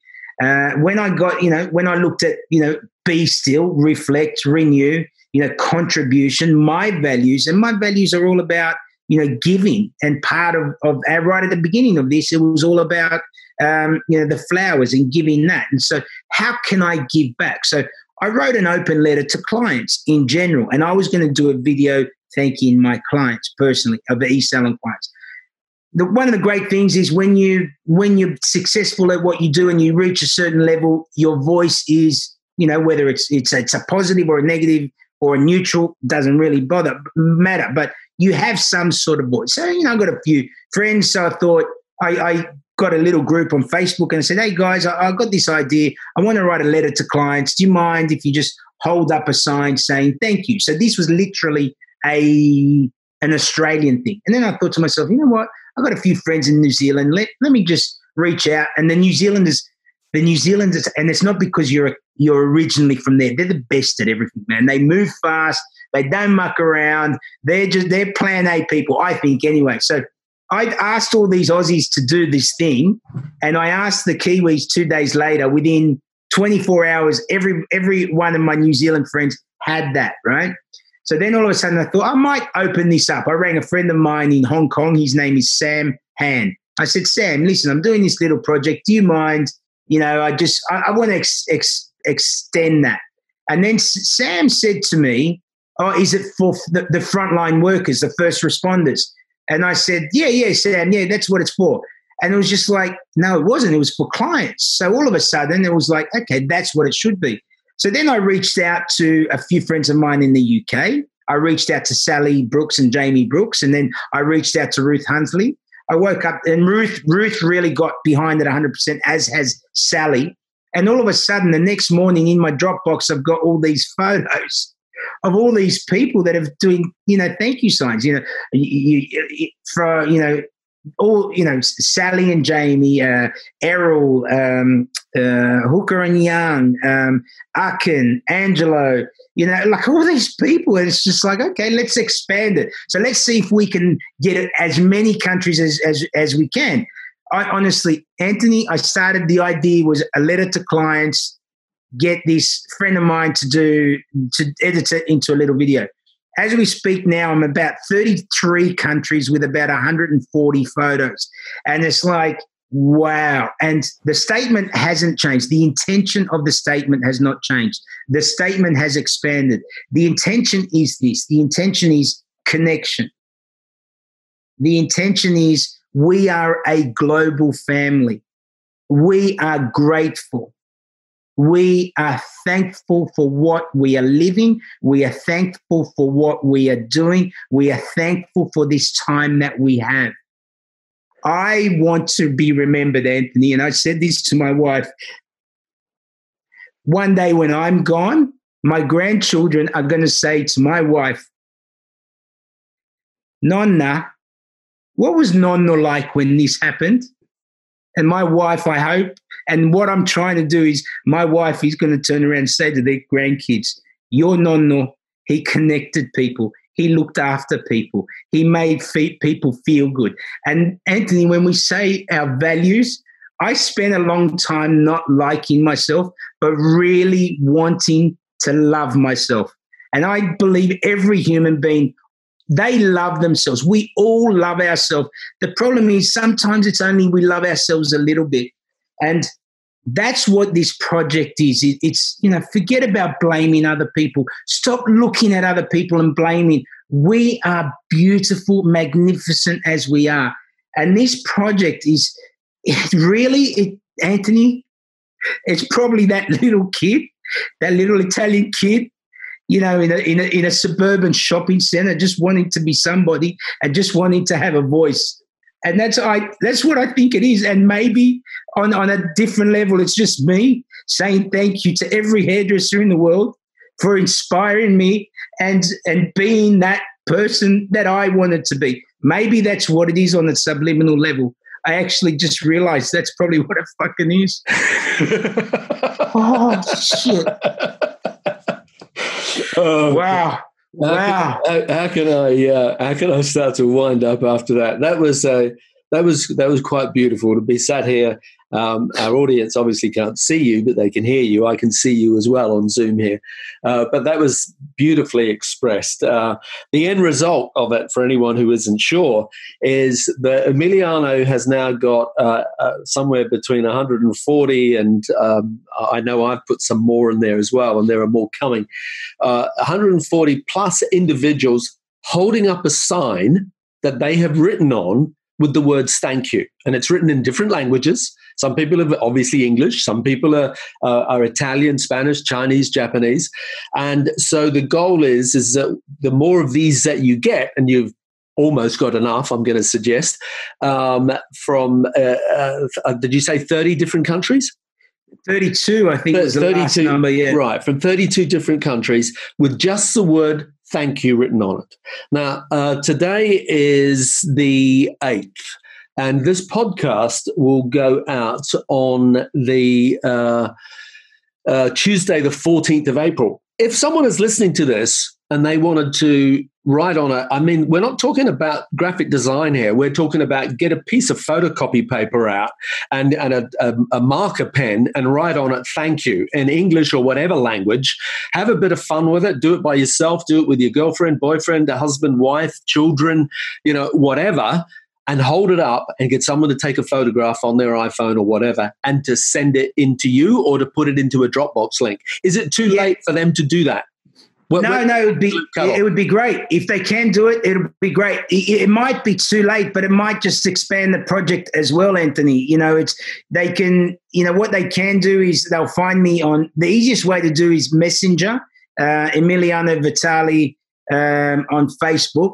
Uh, when I got, you know, when I looked at, you know, be still, reflect, renew, you know, contribution, my values, and my values are all about, you know, giving. And part of, of uh, right at the beginning of this, it was all about, um, you know, the flowers and giving that. And so, how can I give back? So, I wrote an open letter to clients in general, and I was going to do a video thanking my clients personally, of the e'Salon clients. The, one of the great things is when you when you're successful at what you do and you reach a certain level, your voice is you know whether it's it's it's a positive or a negative or a neutral doesn't really bother matter, but you have some sort of voice. So you know, I've got a few friends. So I thought I, I got a little group on Facebook and I said, "Hey guys, I, I got this idea. I want to write a letter to clients. Do you mind if you just hold up a sign saying thank you?" So this was literally a an Australian thing. And then I thought to myself, you know what? I've got a few friends in New Zealand. Let let me just reach out. And the New Zealanders the New Zealanders, and it's not because you're you're originally from there. They're the best at everything, man. They move fast. They don't muck around. They're just they're Plan A people, I think, anyway. So I asked all these Aussies to do this thing, and I asked the Kiwis two days later. Within 24 hours, every every one of my New Zealand friends had that right. So then all of a sudden, I thought I might open this up. I rang a friend of mine in Hong Kong. His name is Sam Han. I said, Sam, listen, I'm doing this little project. Do you mind you know, I just I, I want to ex, ex, extend that. And then Sam said to me, "Oh, is it for the, the frontline workers, the first responders?" And I said, "Yeah, yeah, Sam, yeah, that's what it's for." And it was just like, no, it wasn't. It was for clients. So all of a sudden, it was like, okay, that's what it should be. So then I reached out to a few friends of mine in the UK. I reached out to Sally Brooks and Jamie Brooks, and then I reached out to Ruth Hunsley. I woke up and Ruth Ruth really got behind it 100%, as has Sally. And all of a sudden, the next morning in my Dropbox, I've got all these photos of all these people that are doing, you know, thank you signs. You know, you, you, for you know, all you know, Sally and Jamie, uh, Errol, um, uh, Hooker and Young, um, Akin, Angelo, you know, like all these people. And it's just like, okay, let's expand it. So let's see if we can get it as many countries as, as, as we can. I honestly, Anthony, I started the idea was a letter to clients, get this friend of mine to do, to edit it into a little video. As we speak now, I'm about 33 countries with about 140 photos. And it's like, Wow. And the statement hasn't changed. The intention of the statement has not changed. The statement has expanded. The intention is this the intention is connection. The intention is we are a global family. We are grateful. We are thankful for what we are living. We are thankful for what we are doing. We are thankful for this time that we have. I want to be remembered, Anthony, and I said this to my wife. One day when I'm gone, my grandchildren are going to say to my wife, Nonna, what was Nonno like when this happened? And my wife, I hope, and what I'm trying to do is my wife is going to turn around and say to their grandkids, Your Nonno, he connected people. He looked after people. He made people feel good. And Anthony, when we say our values, I spent a long time not liking myself, but really wanting to love myself. And I believe every human being, they love themselves. We all love ourselves. The problem is sometimes it's only we love ourselves a little bit. And that's what this project is. It's, you know, forget about blaming other people. Stop looking at other people and blaming. We are beautiful, magnificent as we are. And this project is it really, it, Anthony, it's probably that little kid, that little Italian kid, you know, in a, in a, in a suburban shopping center, just wanting to be somebody and just wanting to have a voice. And that's I that's what I think it is. And maybe on, on a different level, it's just me saying thank you to every hairdresser in the world for inspiring me and and being that person that I wanted to be. Maybe that's what it is on a subliminal level. I actually just realized that's probably what it fucking is. oh shit! Oh, wow. Wow! How can, how, how can I? Uh, how can I start to wind up after that? That was uh, that was that was quite beautiful to be sat here um, our audience obviously can't see you, but they can hear you. I can see you as well on Zoom here. Uh, but that was beautifully expressed. Uh, the end result of it, for anyone who isn't sure, is that Emiliano has now got uh, uh somewhere between 140 and um, I know I've put some more in there as well, and there are more coming. 140 uh, plus individuals holding up a sign that they have written on with the words thank you. And it's written in different languages. Some people are obviously English, some people are, uh, are Italian, Spanish, Chinese, Japanese. And so the goal is, is that the more of these that you get, and you've almost got enough, I'm going to suggest, um, from, uh, uh, did you say 30 different countries? 32, I think, was the 32, last number, yeah. Right, from 32 different countries with just the word thank you written on it. Now, uh, today is the 8th. And this podcast will go out on the uh, uh, Tuesday, the 14th of April. If someone is listening to this and they wanted to write on it, I mean, we're not talking about graphic design here. We're talking about get a piece of photocopy paper out and, and a, a, a marker pen and write on it, thank you, in English or whatever language. Have a bit of fun with it. Do it by yourself. Do it with your girlfriend, boyfriend, a husband, wife, children, you know, whatever and hold it up and get someone to take a photograph on their iPhone or whatever and to send it into you or to put it into a Dropbox link. Is it too yeah. late for them to do that? What, no, no, it would be it would be great if they can do it. It'll be great. It, it, might be too late, but it might just expand the project as well, Anthony. You know, it's they can. You know what they can do is they'll find me on the easiest way to do is Messenger, uh, Emiliano Vitale um, on Facebook,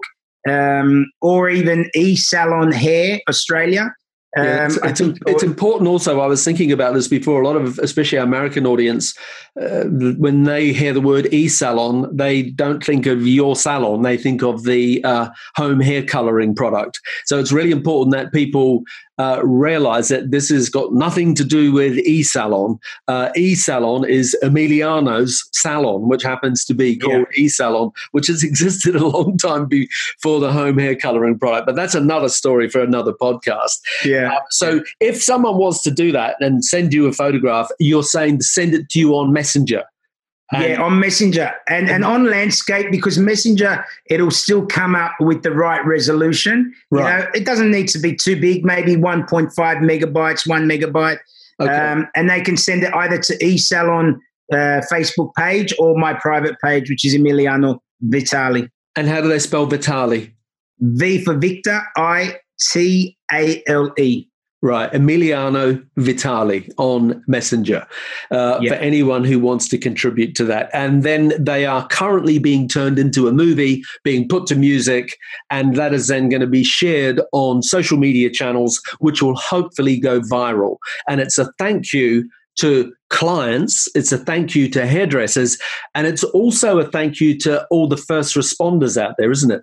um, or even E Salon Hair Australia. Yeah, it's, um, it's, it's, important also. I was thinking about this before. A lot of, especially our American audience, uh, when they hear the word e salon, they don't think of your salon. They think of the uh, home hair coloring product. So it's really important that people uh, realize that this has got nothing to do with eSalon. Uh, e'Salon is Emiliano's salon, which happens to be called yeah. e'Salon, which has existed a long time before the home hair coloring product. But that's another story for another podcast. Yeah. Uh, so if someone wants to do that and send you a photograph, you're saying to send it to you on Messenger. Yeah, on Messenger and, and on Landscape because Messenger it'll still come up with the right resolution. Right. You know, it doesn't need to be too big, maybe 1.5 megabytes, one megabyte. Okay. Um, and they can send it either to e'Salon uh, Facebook page or my private page, which is Emiliano Vitale. And how do they spell Vitale? V for Victor, I T A L E. Right, Emiliano Vitale on Messenger uh, yeah. for anyone who wants to contribute to that. And then they are currently being turned into a movie, being put to music, and that is then going to be shared on social media channels, which will hopefully go viral. And it's a thank you to clients, it's a thank you to hairdressers, and it's also a thank you to all the first responders out there, isn't it?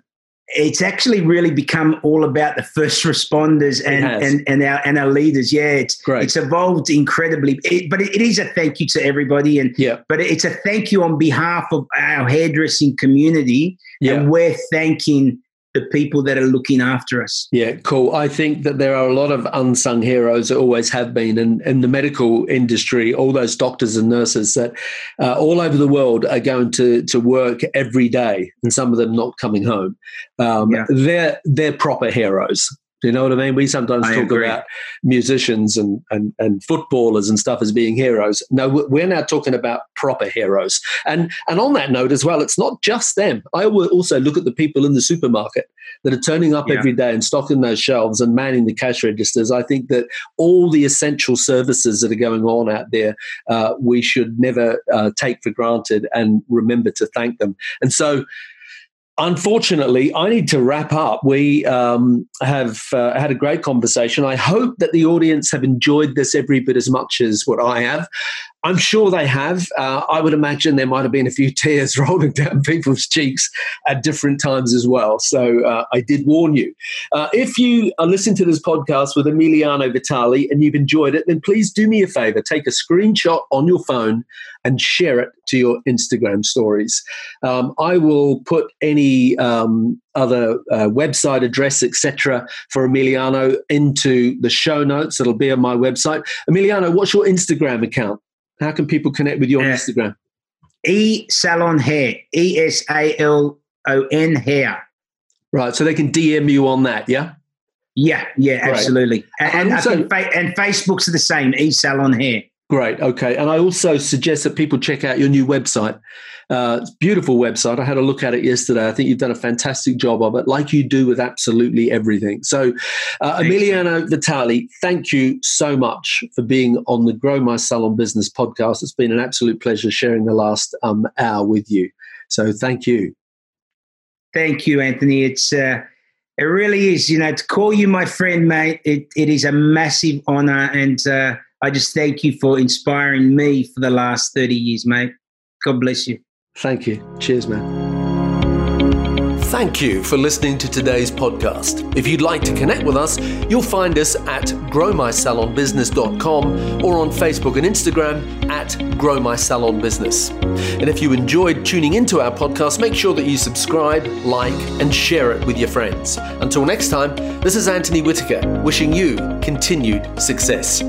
It's actually really become all about the first responders and and, and our and our leaders. Yeah, it's Great. it's evolved incredibly. It, but it, it is a thank you to everybody, and yeah. But it's a thank you on behalf of our hairdressing community, yeah. and we're thanking the people that are looking after us. Yeah, cool. I think that there are a lot of unsung heroes that always have been in, in the medical industry, all those doctors and nurses that uh, all over the world are going to, to work every day and some of them not coming home. Um, yeah. They're, they're proper heroes. Do you know what I mean? We sometimes I talk agree. about musicians and, and, and footballers and stuff as being heroes. No, we're now talking about proper heroes. And and on that note as well, it's not just them. I will also look at the people in the supermarket that are turning up yeah. every day and stocking those shelves and manning the cash registers. I think that all the essential services that are going on out there, uh, we should never uh, take for granted and remember to thank them. And so unfortunately, I need to wrap up. We um, have uh, had a great conversation. I hope that the audience have enjoyed this every bit as much as what I have. I'm sure they have. Uh, I would imagine there might have been a few tears rolling down people's cheeks at different times as well. So uh, I did warn you. Uh, if you are listening to this podcast with Emiliano Vitale and you've enjoyed it, then please do me a favor take a screenshot on your phone and share it to your Instagram stories. Um, I will put any um, other uh, website address, etc., for Emiliano into the show notes. It'll be on my website. Emiliano, what's your Instagram account? How can people connect with you on Instagram? E Salon Hair, E S A L O N Hair. Right, so they can DM you on that, yeah. Yeah, yeah, absolutely. And, and, also, and Facebook's the same, E Salon Hair. Great. Okay. And I also suggest that people check out your new website. Uh, it's beautiful website. I had a look at it yesterday. I think you've done a fantastic job of it, like you do with absolutely everything. So, uh, Emiliano Vitale, thank you so much for being on the Grow My Salon Business podcast. It's been an absolute pleasure sharing the last um, hour with you. So, thank you. Thank you, Anthony. It's uh, it really is. You know, to call you my friend, mate. It it is a massive honor and uh, I just thank you for inspiring me for the last 30 years, mate. God bless you. Thank you. Cheers, man. Thank you for listening to today's podcast. If you'd like to connect with us, you'll find us at growmysalonbusiness.com or on Facebook and Instagram at growmysalonbusiness. And if you enjoyed tuning into our podcast, make sure that you subscribe, like, and share it with your friends. Until next time, this is Anthony Whitaker wishing you continued success.